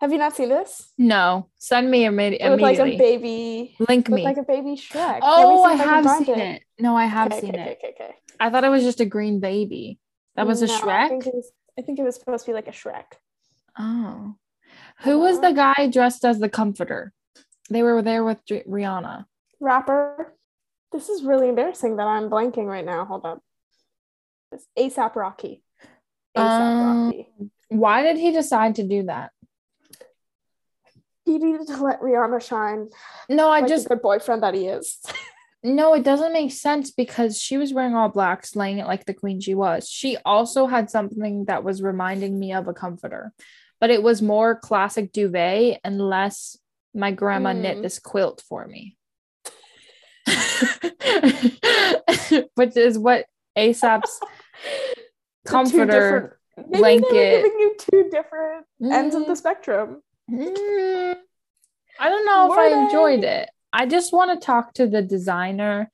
Have you not seen this? No, send me imme- It was like a baby. Link With me. like a baby Shrek. oh, I Let me see if can have seen it. No, I have Okay, seen okay, it. okay, okay, okay. I thought it was just a green baby. That was a No, I Shrek. think, it was, I think it was supposed to be like a Shrek. Oh, who was the uh-huh. guy dressed as the comforter? They were there with Rihanna. rapper. This is really embarrassing that I'm blanking right now. Hold up. It's ASAP Rocky. ASAP Um, Rocky. Why did he decide to do that? He needed to let Rihanna shine. No, I like just the good boyfriend that he is. no, it doesn't make sense because she was wearing all black, slaying it like the queen she was. She also had something that was reminding me of a comforter, but it was more classic duvet and less my grandma knit Mm. this quilt for me. Which is what two comforter. Maybe they were blanket. giving you two different ends of the Mm, spectrum. mm, I don't know if Were I they? enjoyed it. I just want to talk to the designer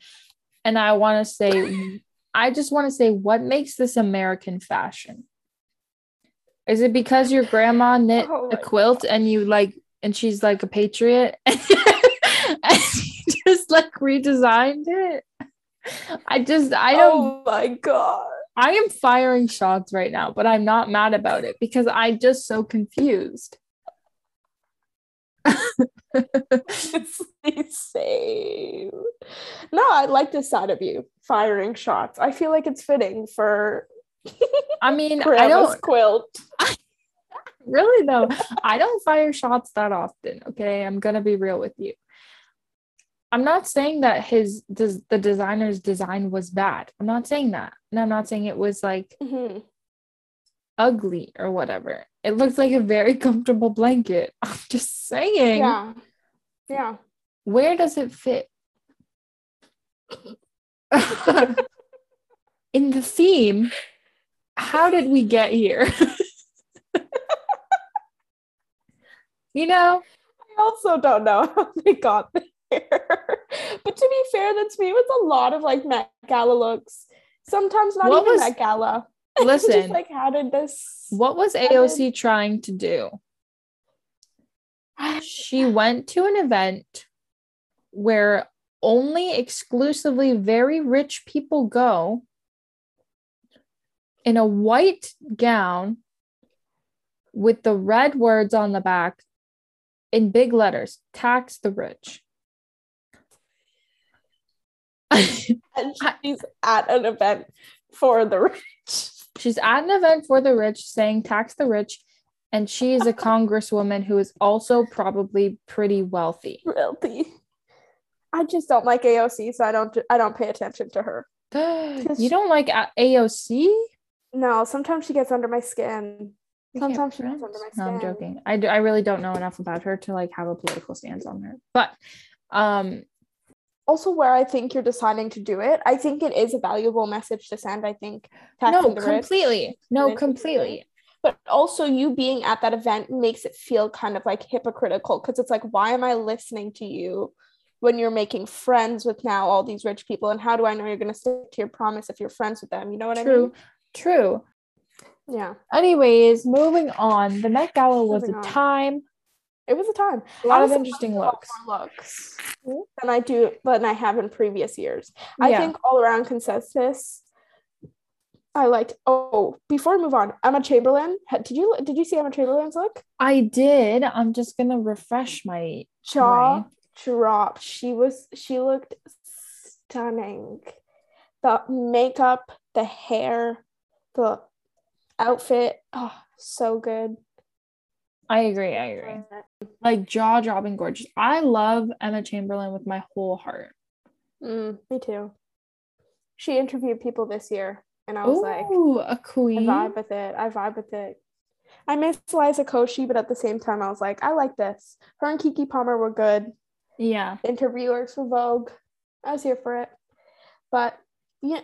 and I want to say, I just want to say, what makes this American fashion? Is it because your grandma knit Oh a quilt and you like, and she's like a patriot just like redesigned it? I just, I don't, Oh my god. I am firing shots right now, but I'm not mad about it because I'm just so confused. It's same. No, I like this side of you firing shots. I feel like it's fitting for I mean, I don't quilt. really though. I don't fire shots that often. Okay, I'm gonna be real with you. I'm not saying that his des- the designer's design was bad. I'm not saying that, and I'm not saying it was like Mhm. ugly or whatever. It looks like a very comfortable blanket. I'm just saying. Yeah. Yeah. Where does it fit? In the theme, how did we get here? you know, I also don't know how they got there. but to be fair, that's me with a lot of like Met Gala looks. Sometimes not What even was- Met Gala. Listen, just like how did this what was AOC trying to do? She went to an event where only exclusively very rich people go in a white gown with the red words on the back in big letters, tax the rich. And she's at an event for the rich. She's at an event for the rich saying tax the rich, and she is a congresswoman who is also probably pretty wealthy. Realty. I just don't like AOC, so I don't I don't pay attention to her. you don't like AOC? No, sometimes she gets under my skin. We Sometimes she gets under my skin. No, I'm joking. I really don't know enough about her to like have a political stance on her. But um Also, where I think you're deciding to do it, I think it is a valuable message to send. I think no, taxing the rich. completely. No, completely. But also, you being at that event makes it feel kind of like hypocritical because it's like, why am I listening to you when you're making friends with now all these rich people? And how do I know you're going to stick to your promise if you're friends with them? You know what True. I mean? True. True. Yeah, Anyways, moving on. The Met Gala was Moving a on. time. it was a time. A lot of interesting I like a lot looks. looks Mm-hmm. than I do than I have in previous years. I think all around consensus. I liked. Oh, before we move on, Emma Chamberlain. Did you did you see Emma Chamberlain's look? I did. I'm just gonna refresh my Jaw Right. dropped. She was. She looked stunning. The makeup, the hair, the outfit. Oh, so good. I agree. I agree. Like jaw dropping gorgeous. I love Emma Chamberlain with my whole heart. Mm, me too. She interviewed people this year, and I was like, Ooh, a I queen. vibe with it. I vibe with it. I miss Liza Koshy, but at the same time, I was like, I like this. Her and Keke Palmer were good. Yeah. Interviewers for Vogue. I was here for it. But yeah,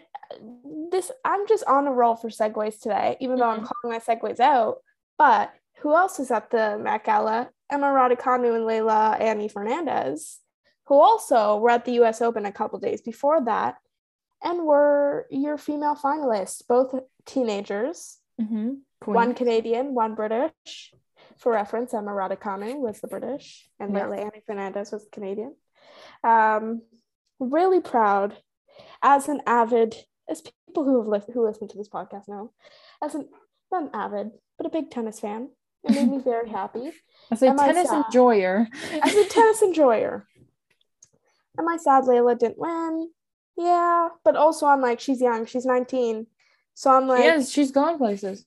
this I'm just on a roll for segues today, even though I'm calling my segues out. But who else was at the Met Gala? Emma Raducanu and Leylah Annie Fernandez, who also were at the US Open a couple days before that and were your female finalists, both teenagers, Mm-hmm. one Canadian, one British. For reference, Emma Raducanu was the British, and Yeah. Leylah Annie Fernandez was Canadian. Um, really proud, as an avid, as people who have listened who listen to this podcast know, as an not an avid, but a big tennis fan. It made me very happy. As a Am tennis enjoyer. As a tennis enjoyer. Am I sad Leylah didn't win? Yeah, but also I'm like, she's young, she's 19. So I'm like, yes, she's gone places.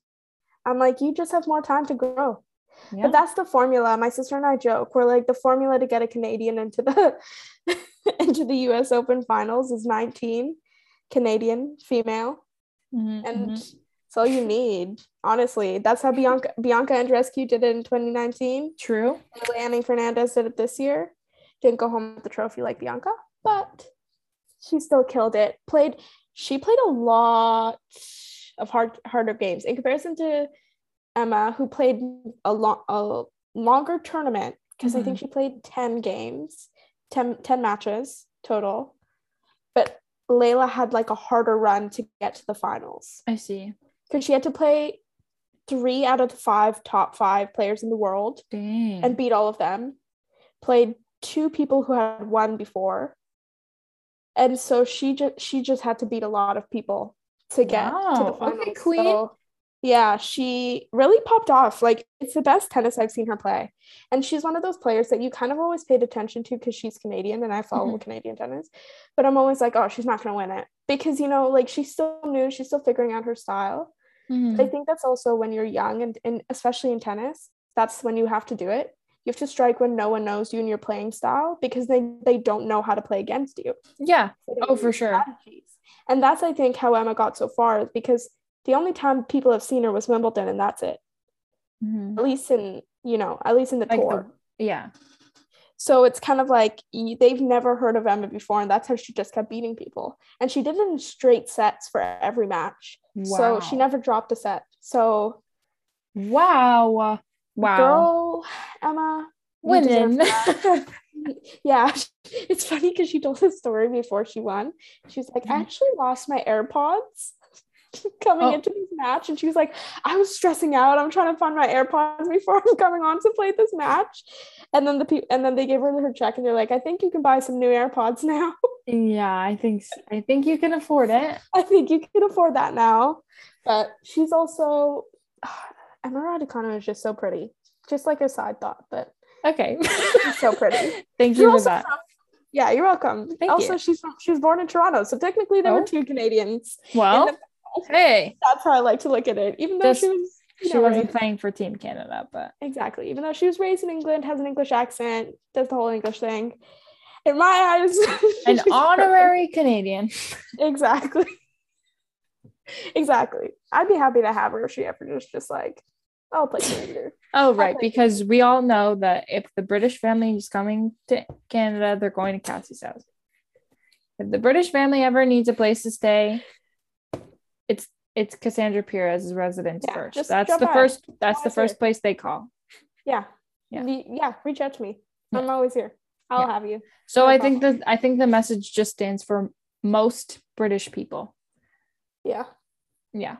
I'm like, you just have more time to grow. Yeah. But that's the formula. My sister and I joke. We're like the formula to get a Canadian into the into the US Open finals is 19 Canadian female. Mhm, And that's all you need. Honestly. That's how Bianca Bianca Andreescu did it in 2019. true. Annie Fernandez did it this year. Didn't go home with the trophy like Bianca, but she still killed it. Played she played a lot of hard harder games in comparison to Emma, who played a long a longer tournament because I think mm-hmm. she played 10 games, 10, 10 matches total. But Leylah had like a harder run to get to the finals I see. Because she had to play three out of the five top five players in the world Dang. and beat all of them. Played two people who had won before. And so she just she just had to beat a lot of people to get to the Wow. finals. Okay, queen. So, yeah, she really popped off. Like it's the best tennis I've seen her play. And she's one of those players that you kind of always paid attention to because she's Canadian and I follow mm-hmm. Canadian tennis. But I'm always like, oh, she's not gonna win it. Because you know, like she's still new, she's still figuring out her style. Mhm. I think that's also when you're young and, and especially in tennis, that's when you have to do it. You have to strike when no one knows you and your playing style because they, they don't know how to play against you. yeah. Oh, for sure. strategies. And that's I think how Emma got so far because the only time people have seen her was Wimbledon and that's it. Mhm. At least in, you know, at least in the Like tour. the, yeah. So it's kind of like they've never heard of Emma before, and that's how she just kept beating people. And she did it in straight sets for every match. Wow. So she never dropped a set. So Wow. Wow. girl, Emma, Winning. yeah, it's funny because she told the story before she won. She was like, I mm-hmm. actually lost my AirPods coming Oh. into this match, and she was like, I was stressing out. I'm trying to find my AirPods before I'm coming on to play this match. And then the people, and then they gave her her check, and they're like, I think you can buy some new AirPods now. yeah, I think I think you can afford it. I think you can afford that now. But she's also Emma Raducanu is just so pretty. Just like a side thought, but Okay. She's so pretty. Thank you for that. from- yeah, you're welcome. Thank also, you. she's from, she was born in Toronto, so technically there Oh. were two Canadians. Well, the- hey, that's how I like to look at it. Even though Just- she was, she know, wasn't raised- playing for Team Canada, but exactly. Even though she was raised in England, has an English accent, does the whole English thing. In my eyes, an she's perfect. honorary Canadian. Exactly. exactly. I'd be happy to have her if she ever just just like, I'll play Canada. Oh, right. Because we all know that if the British family is coming to Canada, they're going to Cassie's house. If the British family ever needs a place to stay, it's it's Cassandra Perez's residence Yeah, first. That's the first that's the first place they call. Yeah. Yeah. Yeah. Reach out to me. Yeah. I'm always here. I'll Yeah. have you. So No I think that I think the message just stands for most British people. Yeah. Yeah.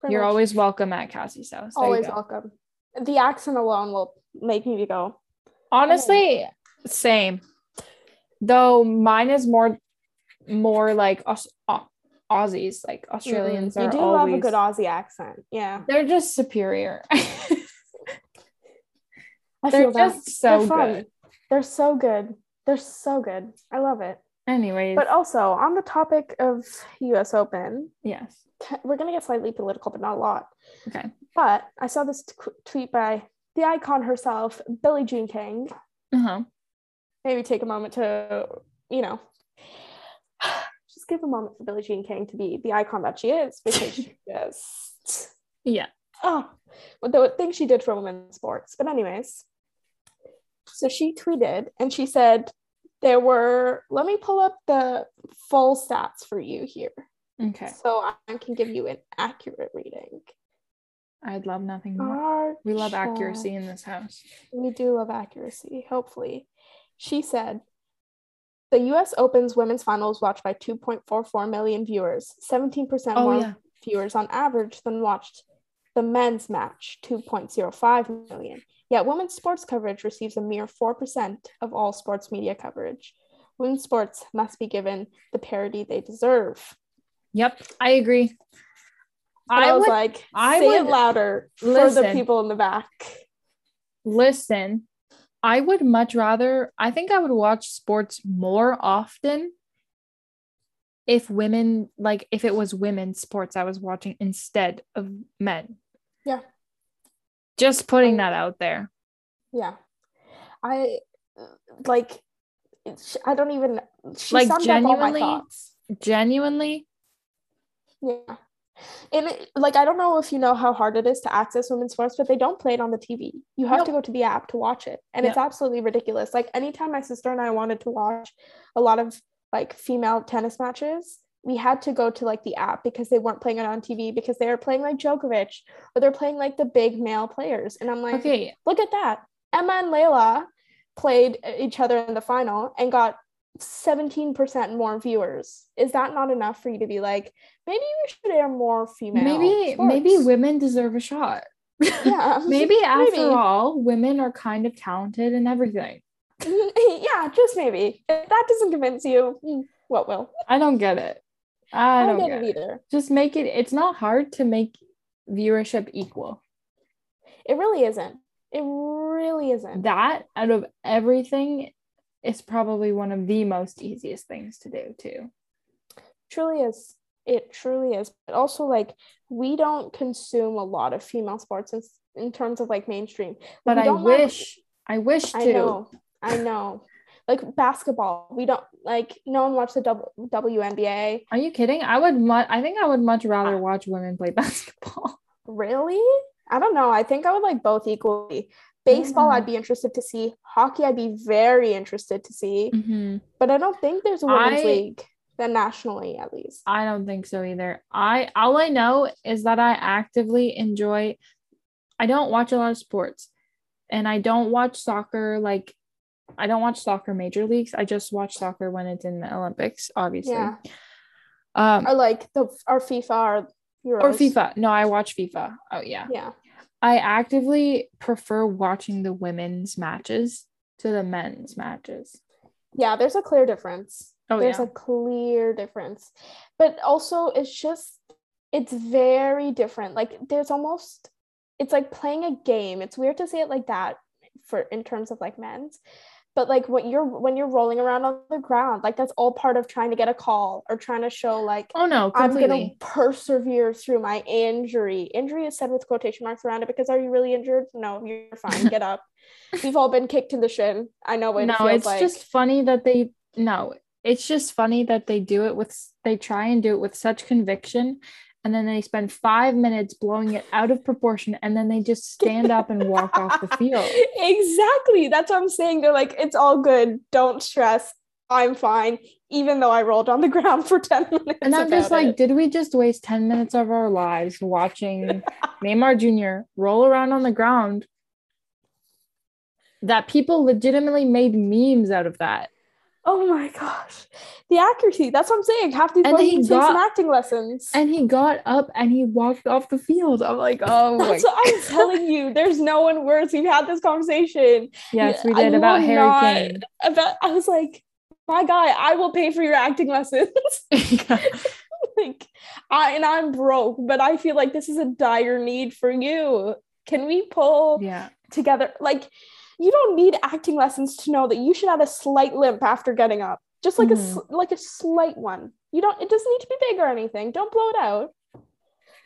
pretty You're much. always welcome at Cassie's house. There always welcome. The accent alone will make me go. Honestly, same. Though mine is more more like Aus- Au- Aussies, like Australians Mm, are you do always love a good Aussie accent. Yeah. they're just superior. I they're feel that. just so They're fun. good. They're so good. They're so good. I love it. Anyways, But also on the topic of US Open, yes. we're gonna get slightly political, but not a lot. Okay. But I saw this t- tweet by the icon herself, Billie Jean King. Uh-huh. Maybe take a moment to, you know, just give a moment for Billie Jean King to be the icon that she is because she just Yeah. oh, the thing she did for women's sports. But anyways, so she tweeted and she said there were. Let me pull up the full stats for you here, Okay. so I can give you an accurate reading. I'd love nothing more. Our We love accuracy in this house. We do love accuracy. Hopefully, she said. The U.S. Open's women's finals watched by 2.44 million viewers, 17% Oh more yeah. viewers on average than watched the men's match, 2.05 million. Yet women's sports coverage receives a mere 4% of all sports media coverage. Women's sports must be given the parity they deserve. Yep. I agree. I, I was would like, I say would- it louder for the people in the back. listen. I would much rather I think I would watch sports more often if women like if it was women's sports I was watching instead of men. Yeah. Just putting I- that out there. Yeah. I like, I don't even, she Like, summed up all my genuinely? Genuinely, Yeah. And it, like I don't know if you know how hard it is to access women's sports, but they don't play it on the TV. You have Nope. to go to the app to watch it. And it's absolutely ridiculous. Like anytime my sister and I wanted to watch a lot of like female tennis matches, we had to go to like the app because they weren't playing it on TV because they were playing like Djokovic or they're playing like the big male players. And I'm like, okay, look at that. Emma and Leylah played uh, each other in the final and got 17% more viewers. Is that not enough for you to be like, maybe we should air more female? maybe maybe women deserve a shot. Yeah. maybe after Maybe. all, women are kind of talented and everything. yeah, just maybe. If that doesn't convince you, mm, what will? I don't get it. I I don't don't get get it. it either. Just make it it's not hard to make viewership equal. It really isn't. It really isn't. that out of everything is probably one of the most easiest things to do too. truly is. It truly is. But also, like, we don't consume a lot of female sports in, in terms of like mainstream. But I wish I wish I to. know. I know. Like basketball, we don't like no one watched the w- WNBA. Are you kidding? I would mu- I think I would much rather Uh, watch women play basketball. Really? I don't know. I think I would like both equally. Baseball, Yeah. I'd be interested to see. Hockey, I'd be very interested to see. Mhm. But I don't think there's a women's I- league, then nationally at least. I don't think so either. I all I know is that I actively enjoy I don't watch a lot of sports and I don't watch soccer like I don't watch soccer major leagues. I just watch soccer when it's in the Olympics, obviously. Yeah. Um Or like the our FIFA or Euros. or FIFA. No, I watch FIFA. Oh yeah. Yeah. I actively prefer watching the women's matches to the men's matches. Yeah, there's a clear difference. Oh there's yeah. a clear difference. But also it's just it's very different. Like there's almost it's like playing a game. It's weird to say it like that for in terms of like men's. But like what you're when you're rolling around on the ground, like that's all part of trying to get a call or trying to show like Oh no, I'm gonna persevere through my injury. Injury is said with quotation marks around it because are you really injured? No, you're fine. Get up. We've all been kicked in the shin. I know what it No, feels it's like. just funny that they no, it's just funny that they do it with they try and do it with such conviction and then they spend five minutes blowing it out of proportion and then they just stand up and walk off the field. exactly. That's what I'm saying. They're like, it's all good. Don't stress. I'm fine. Even though I rolled on the ground for 10 minutes. And I'm just like, it. did we just waste 10 minutes of our lives watching Neymar Jr. roll around on the ground? That people legitimately made memes out of that. Oh my gosh. The accuracy. That's what I'm saying. Half these And boys need to take some acting lessons. And he got up and he walked off the field. I'm like, oh my That's what I'm telling you. There's no one worse. We've had this conversation. Yes, we I did about will Harry not- Kane. About I was like, my guy, I will pay for your acting lessons. like I and I'm broke, but I feel like this is a dire need for you. Can we pull yeah. together? Like, you don't need acting lessons to know that you should have a slight limp after getting up, just like a Mhm. s- like a slight one. You don't. It doesn't need to be big or anything. Don't blow it out.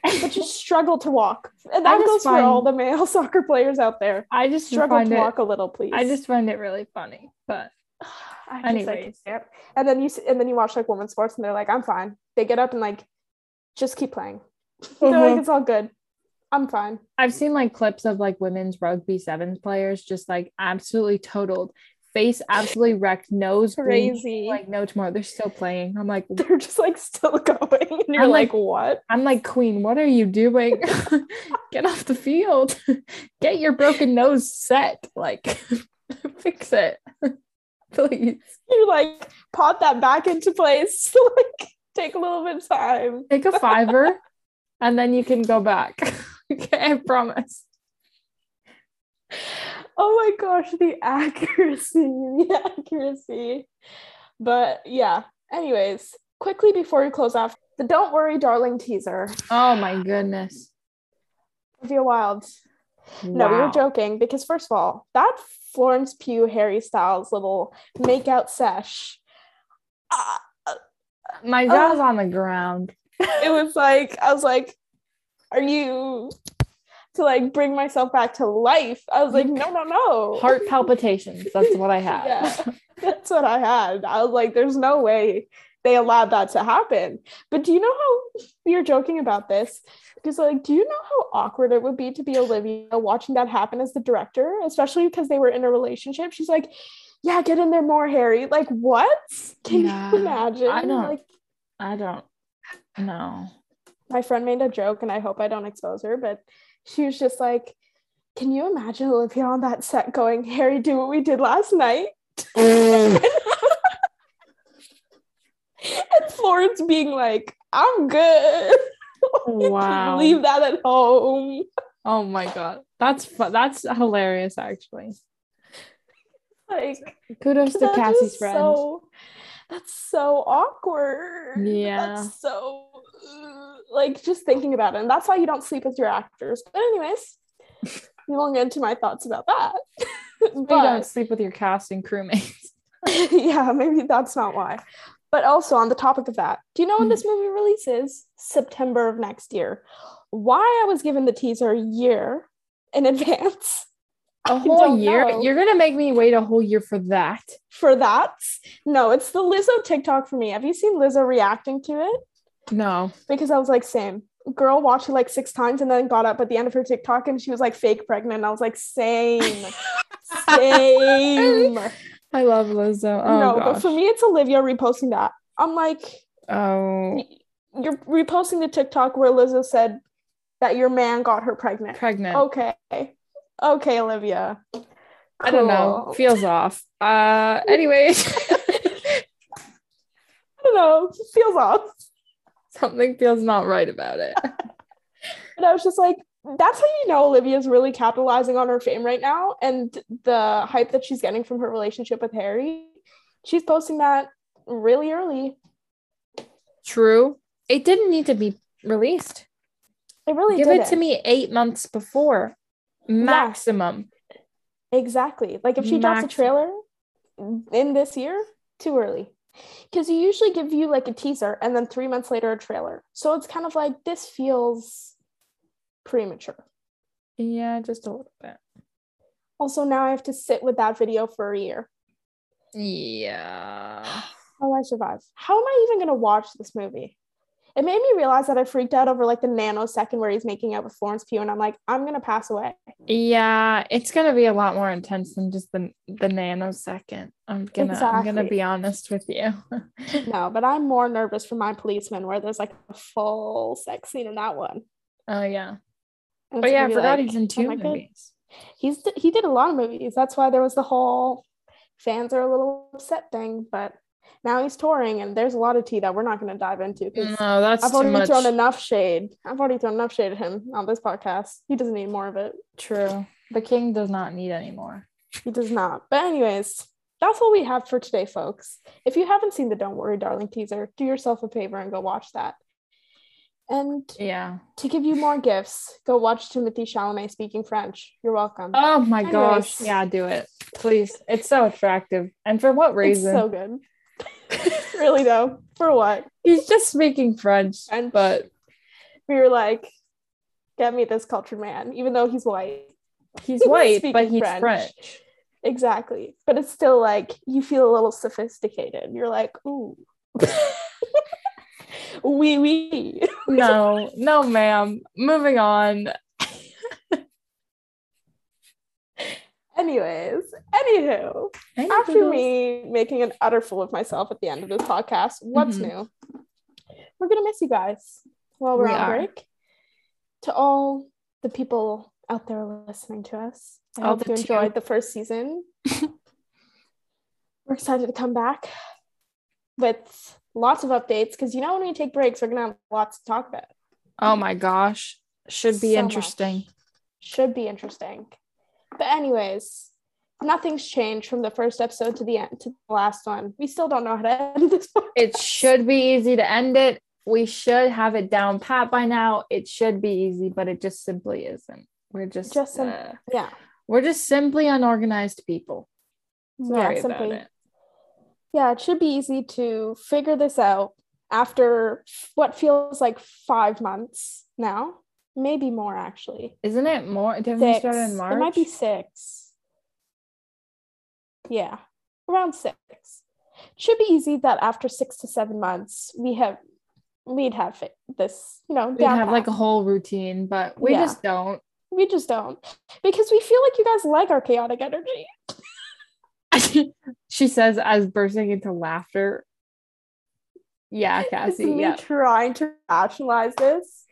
But just struggle to walk, and that goes for all the male soccer players out there. I just Struggle to it, walk a little, please. I just find it really funny. But I like, Anyways. can't. and then you and then you watch like women's sports, and they're like, "I'm fine." They get up and like, just keep playing. they're like, Mhm. "It's all good. I'm fine." I've seen like clips of like women's rugby sevens players just like absolutely totaled, face absolutely wrecked, nose Crazy. like no tomorrow. They're still playing. I'm like, they're just like still going, and you're I'm like, like- "What?" I'm like, Queen, what are you doing? Get off the field. Get your broken nose set. Like, fix it, please. You're like, pop that back into place. like, take a little bit of time. Take a fiver, and then you can go back. Okay, I promise. Oh my gosh, the accuracy, the accuracy. But yeah. Anyways, quickly before we close off, the "Don't Worry, Darling" teaser. Oh my goodness. Olivia Wilde. No, we were joking because first of all, that Florence Pugh Harry Styles little makeout sesh. ah, My jaw's on the ground. it was like I was like, "Are you?" To like bring myself back to life, I was like, "No, no, no!" Heart palpitations. That's what I had. Yeah. That's what I had. I was like, "There's no way they allowed that to happen." But do you know how you're joking about this? Because like, do you know how awkward it would be to be Olivia watching that happen as the director, especially because they were in a relationship? She's like, "Yeah, get in there more, Harry." Like, what? Can Yeah, you imagine? I don't- Like, I don't know. My friend made a joke, and I hope I don't expose her, but she was just like, "Can you imagine Olivia on that set going, Harry, do what we did last night?" and Florence being like, I'm good. Wow. Leave that at home. Oh my god. That's fu- that's hilarious actually. Like Kudos to Cassie's friend. So, that's so awkward. Yeah. That's so like just thinking about it. And that's why you don't sleep with your actors. But anyways, we won't get into my thoughts about that. But you don't sleep with your cast and crewmates. yeah, maybe that's not why. But also on the topic of that, do you know when Hmm. this movie releases? September of next year. Why I was given the teaser a year in advance A whole year? know. You're gonna make me wait a whole year for that. for that. No, it's the Lizzo TikTok for me. Have you seen Lizzo reacting to it? No. Because I was like, same. Girl watched it like six times and then got up at the end of her TikTok and she was like fake pregnant. I was like, same, same. I love Lizzo. Oh no, gosh. but for me, it's Olivia reposting that. I'm like, oh you're reposting the TikTok where Lizzo said that your man got her pregnant. pregnant. Okay. Okay, Olivia. I don't know. Feels off. Uh anyways. I don't know. Feels off. Something feels not right about it. But I was just like, that's how you know Olivia's really capitalizing on her fame right now and the hype that she's getting from her relationship with Harry. She's posting that really early. True. It didn't need to be released. It really Give it to me eight months before. Maximum. Exactly. Like if she drops a trailer in this year, too early. Because you usually give you like a teaser and then three months later a trailer. So it's kind of like this feels premature. Yeah, just a little bit. Also, now I have to sit with that video for a year. Yeah. How I survive? How am I even going to watch this movie? It made me realize that I freaked out over like the nanosecond where he's making out with Florence Pugh, and I'm like, I'm to pass away. Yeah, it's gonna be a lot more intense than just the the nanosecond. I'm gonna I'm gonna be honest with you. No, but I'm more nervous for my policeman where there's like a full sex scene in that one. oh yeah. And Oh yeah, I gonna forgot like, he's in oh two God. movies. He's he did a lot of movies. That's why there was the whole fans are a little upset thing. But now he's touring, and there's a lot of tea that we're not going to dive into because No, that's I've too already much. thrown enough shade. I've already thrown enough shade at him on this podcast. He doesn't need more of it. True. The king does not need any more. He does not. But anyways, that's all we have for today, folks. If you haven't seen the Don't Worry, Darling teaser, do yourself a favor and go watch that. And Yeah. to give you more gifts, go watch Timothée Chalamet speaking French. You're welcome. Oh my gosh. Yeah, do it. Please. It's so attractive. And for what it's reason? so good. really though, for what? He's just speaking French. And But we were like, get me this cultured man, even though he's white. he's white, but he's French. French. Exactly. But it's still like you feel a little sophisticated. You're like, ooh. Wee wee. No, no, ma'am. Moving on. Anyways, anywho, after me making an utter fool of myself at the end of this podcast, what's Mhm. new? We're gonna miss you guys while we're We on are. break. To all the people out there listening to us, I All hope you two. enjoyed the first season. we're excited to come back with lots of updates because you know when we take breaks, we're gonna have lots to talk about. Oh my gosh. Should be So much. interesting. Should be interesting. But anyways, nothing's changed from the first episode to the end to the last one. We still don't know how to end this one. It should be easy to end it. We should have it down pat by now. It should be easy, but it just simply isn't. We're just, Just sim- uh, Yeah. we're just simply unorganized people. Sorry yeah, about simply. it. Yeah, it should be easy to figure this out after what feels like five months now. Maybe more actually. Isn't it more? Didn't we Six. start in March? It might be six. Yeah, around six. It should be easy that after six to seven months, we have we'd have this, you know, We'd down have like a whole routine, but we Yeah. just don't. we just don't because we feel like you guys like our chaotic energy. she says as bursting into laughter. Yeah, It's Cassie. me Yeah. trying to rationalize this.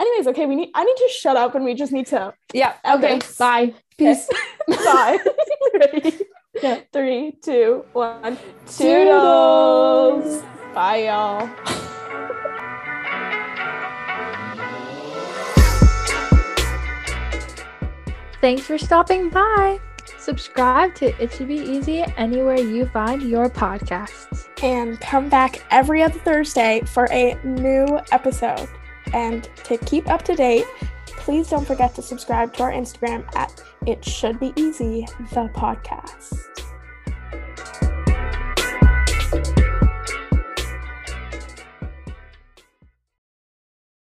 Anyways, okay, we need I need to shut up and we just need to Yeah. Okay. Okay. Bye. peace. Bye. Ready? Yeah. Three, two, one. Toodles. Toodles. Bye, y'all. Thanks for stopping by. Subscribe to It Should Be Easy anywhere you find your podcasts. And come back every other Thursday for a new episode. And to keep up to date, please don't forget to subscribe to our Instagram at It Should Be Easy, the podcast.